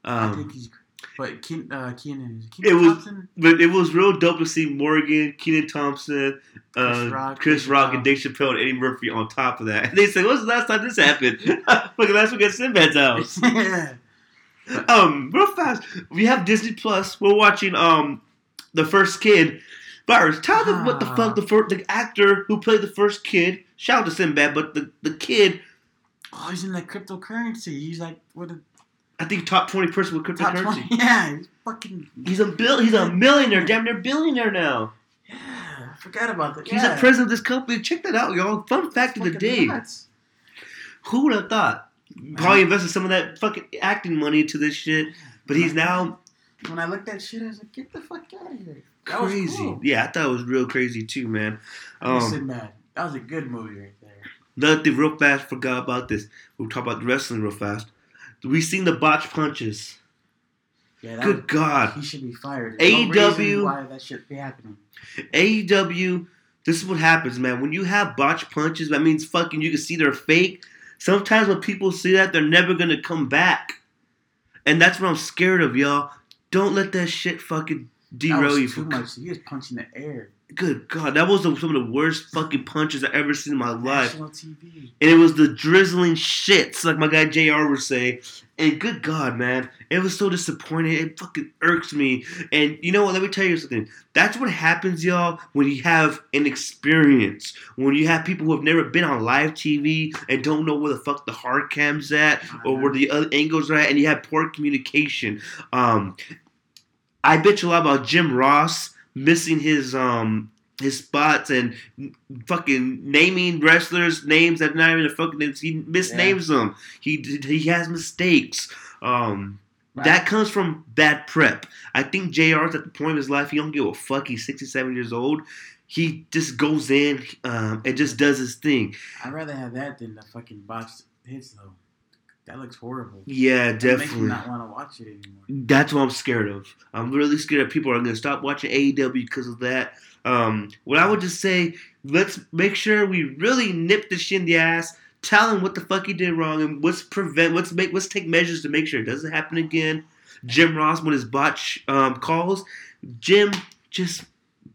S4: I
S1: Um,
S4: think he's. But Keen, uh, Kenan is
S1: It
S4: Kenan
S1: was-
S4: Thompson.
S1: but it was real dope to see Morgan, Kenan Thompson, uh,
S4: Chris Rock,
S1: Chris Rock, and. Dave Chappelle and Eddie Murphy on top of that. And they said, "What's the last time this happened?" Fucking last week at Sinbad's house.
S4: yeah.
S1: um, real fast, we have Disney Plus. We're watching um, the first kid. Virus, tell them what the
S4: Ah.
S1: fuck the first the actor who played the first kid. Shout out to Sinbad, but the the kid,
S4: Oh, he's in that cryptocurrency. He's like what a
S1: I think top twenty person with cryptocurrency.
S4: twenty. Yeah, he's fucking.
S1: He's a bill. He's a millionaire, damn near billionaire now.
S4: Yeah, I forgot about that.
S1: He's
S4: yeah.
S1: the president of this company. Check that out, y'all. Fun fact of the day.
S4: nuts.
S1: Who would have thought? Probably invested some of that fucking acting money into this shit, but he's now
S4: When I looked at shit, I was like, "Get the fuck out of here!" That was
S1: crazy.
S4: cool.
S1: Yeah, I thought it was real crazy too, man. Um,
S4: Sinbad. That was a good movie right there.
S1: another thing, real fast, forgot about this. We'll talk about the wrestling real fast. We seen the botch punches.
S4: Yeah, that
S1: Good God.
S4: he should be fired. There's no
S1: AEW
S4: reason why that should be happening.
S1: AEW, this is what happens, man. When you have botch punches, that means fucking you can see they're fake. Sometimes when people see that, they're never gonna come back. And that's what I'm scared of, y'all. Don't let that shit fucking derail you
S4: too
S1: from
S4: much. He was punching the air.
S1: Good God, that was the, some of the worst fucking punches I ever seen in my life.
S4: National TV.
S1: And it was the drizzling shits, like my guy JR would say. And good God, man, it was so disappointing. It fucking irks me. And you know what? Let me tell you something. That's what happens, y'all, when you have an experience. When you have people who have never been on live TV and don't know where the fuck the hard cam's at or where the other angles are at, and you have poor communication. Um, I bitch a lot about Jim Ross missing his um his spots and fucking naming wrestlers names that not even the fucking. He misnames them. He he has mistakes. Um,
S4: Right.
S1: that comes from bad prep. I think JR's at the point of his life he don't give a fuck. He's 67 years old. He just goes in um, and just does his thing.
S4: I'd rather have that than the fucking botched hits though. That looks horrible.
S1: Yeah,
S4: That
S1: definitely.
S4: not want to watch it anymore.
S1: That's what I'm scared of. I'm really scared that people are going to stop watching AEW because of that. Um, what I would just say, let's make sure we really nip the shit in the ass, tell him what the fuck he did wrong, and let's prevent, let's make, let's take measures to make sure it doesn't happen again. Jim Ross, when his botch um, calls, Jim, just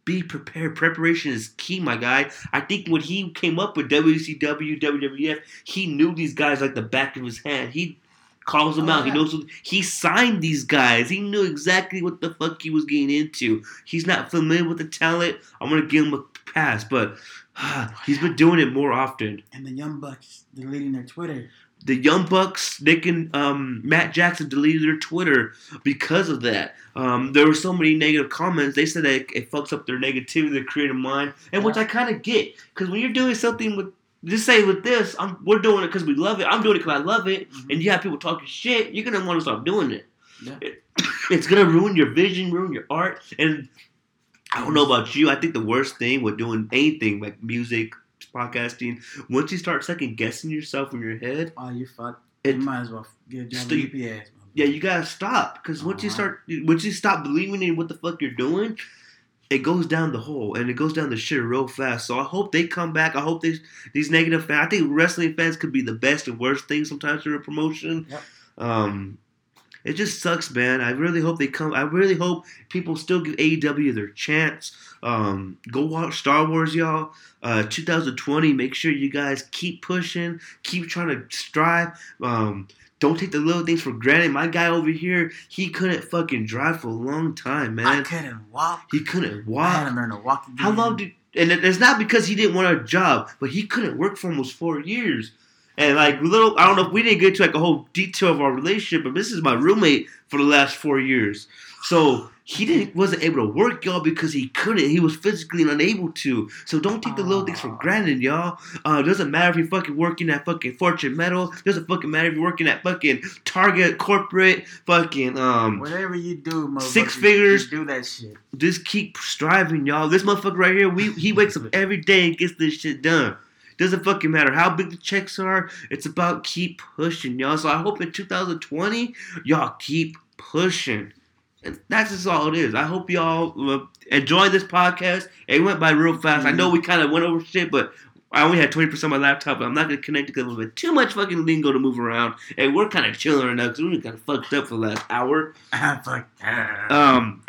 S1: be prepared. Preparation is key, my guy. I think when he came up with WCW, WWF, he knew these guys like the back of his hand. He calls them
S4: Oh,
S1: out. He
S4: uh-huh.
S1: knows what, he signed these guys. He knew exactly what the fuck he was getting into. He's not familiar with the talent. I'm gonna give him a pass, but he's been doing it more often.
S4: And the Young Bucks deleting their Twitter.
S1: The Young Bucks, Nick and um, Matt Jackson deleted their Twitter because of that. Um, there were so many negative comments. They said that it, it fucks up their negativity, their creative mind, and which I kind of get. Because when you're doing something with, just say with this, I'm, we're doing it because we love it. I'm doing it because I love it.
S4: Mhm.
S1: And you have people talking shit, you're gonna want to stop doing it.
S4: Yeah.
S1: It- It's gonna ruin your vision, ruin your art, and I don't know about you. I think the worst thing with doing anything like music, podcasting, once you start second guessing yourself in your head,
S4: Oh, you fuck.
S1: It-
S4: you might as well get a at
S1: yeah, you gotta stop because once you
S4: Uh-huh.
S1: start, once you stop believing in what the fuck you're doing, it goes down the hole and it goes down the shit real fast. So I hope they come back. I hope these these negative fans. I think wrestling fans could be the best and worst thing sometimes for a promotion.
S4: Yep.
S1: Um, It just sucks, man. I really hope they come. I really hope people still give AEW their chance. Um, go watch Star Wars, y'all. Uh, 2020. Make sure you guys keep pushing, keep trying to strive. Um, don't take the little things for granted. My guy over here, he couldn't fucking drive for a long time, man.
S4: I couldn't walk.
S1: He couldn't walk.
S4: I had to learn to walk again.
S1: How long did? And it- it's not because he didn't want a job, but he couldn't work for almost four years. And like little, I don't know if we didn't get to like a whole detail of our relationship, but this is my roommate for the last four years. So he didn't wasn't able to work, y'all, because he couldn't. He was physically unable to. So don't take the little things for granted, y'all. Uh, doesn't matter if you're fucking working at fucking Fortune Metal. Doesn't fucking matter if you're working at fucking Target, corporate, fucking um.
S4: Whatever you do,
S1: Six figures.
S4: do that shit.
S1: Just keep striving, y'all. This motherfucker right here, we he wakes up every day and gets this shit done. Doesn't fucking matter how big the checks are. It's about keep pushing, y'all. So I hope in 2020, y'all keep pushing. And that's just all it is. I hope y'all uh, enjoy this podcast. It went by real fast. I know we kind of went over shit, but I only had 20% of my laptop. But I'm not going to connect it because it was too much fucking lingo to move around. And we're kind of chilling right now because we been kind of fucked up for the last hour.
S4: Fuck. that.
S1: Um,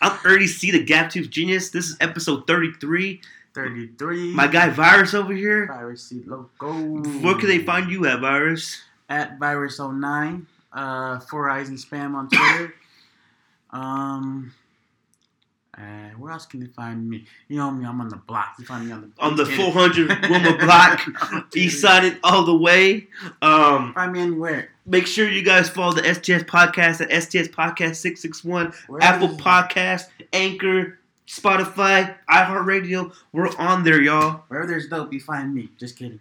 S1: I'm Ernie C, the Gap Tooth Genius. This is episode 33.
S4: 33.
S1: My guy Virus over here.
S4: Virus Logo.
S1: Where can they find you at, Virus?
S4: At Virus09. Uh, Four Eyes and Spam on Twitter. um. Uh, where else can they find me? You know me, I'm on the block. You find me on the
S1: On the
S4: Get
S1: 400 Wilma Block, East Side all the way. Um,
S4: Find me anywhere.
S1: make sure you guys follow the STS Podcast at STS Podcast 661,
S4: Where
S1: Apple Podcast, Anchor, Spotify, iHeartRadio. We're on there, y'all.
S4: Wherever there's dope, you find me. Just kidding.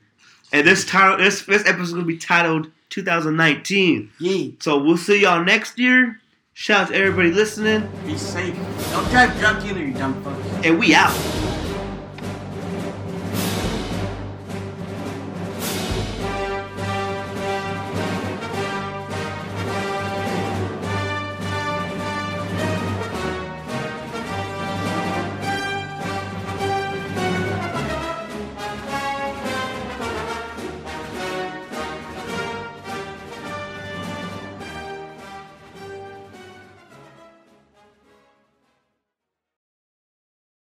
S1: And this title, this, this episode is going to be titled 2019.
S4: Yeah.
S1: So we'll see y'all next year. Shout out to everybody listening,
S4: Be safe. Don't drive drunk either, you dumb fuck.
S1: and we out.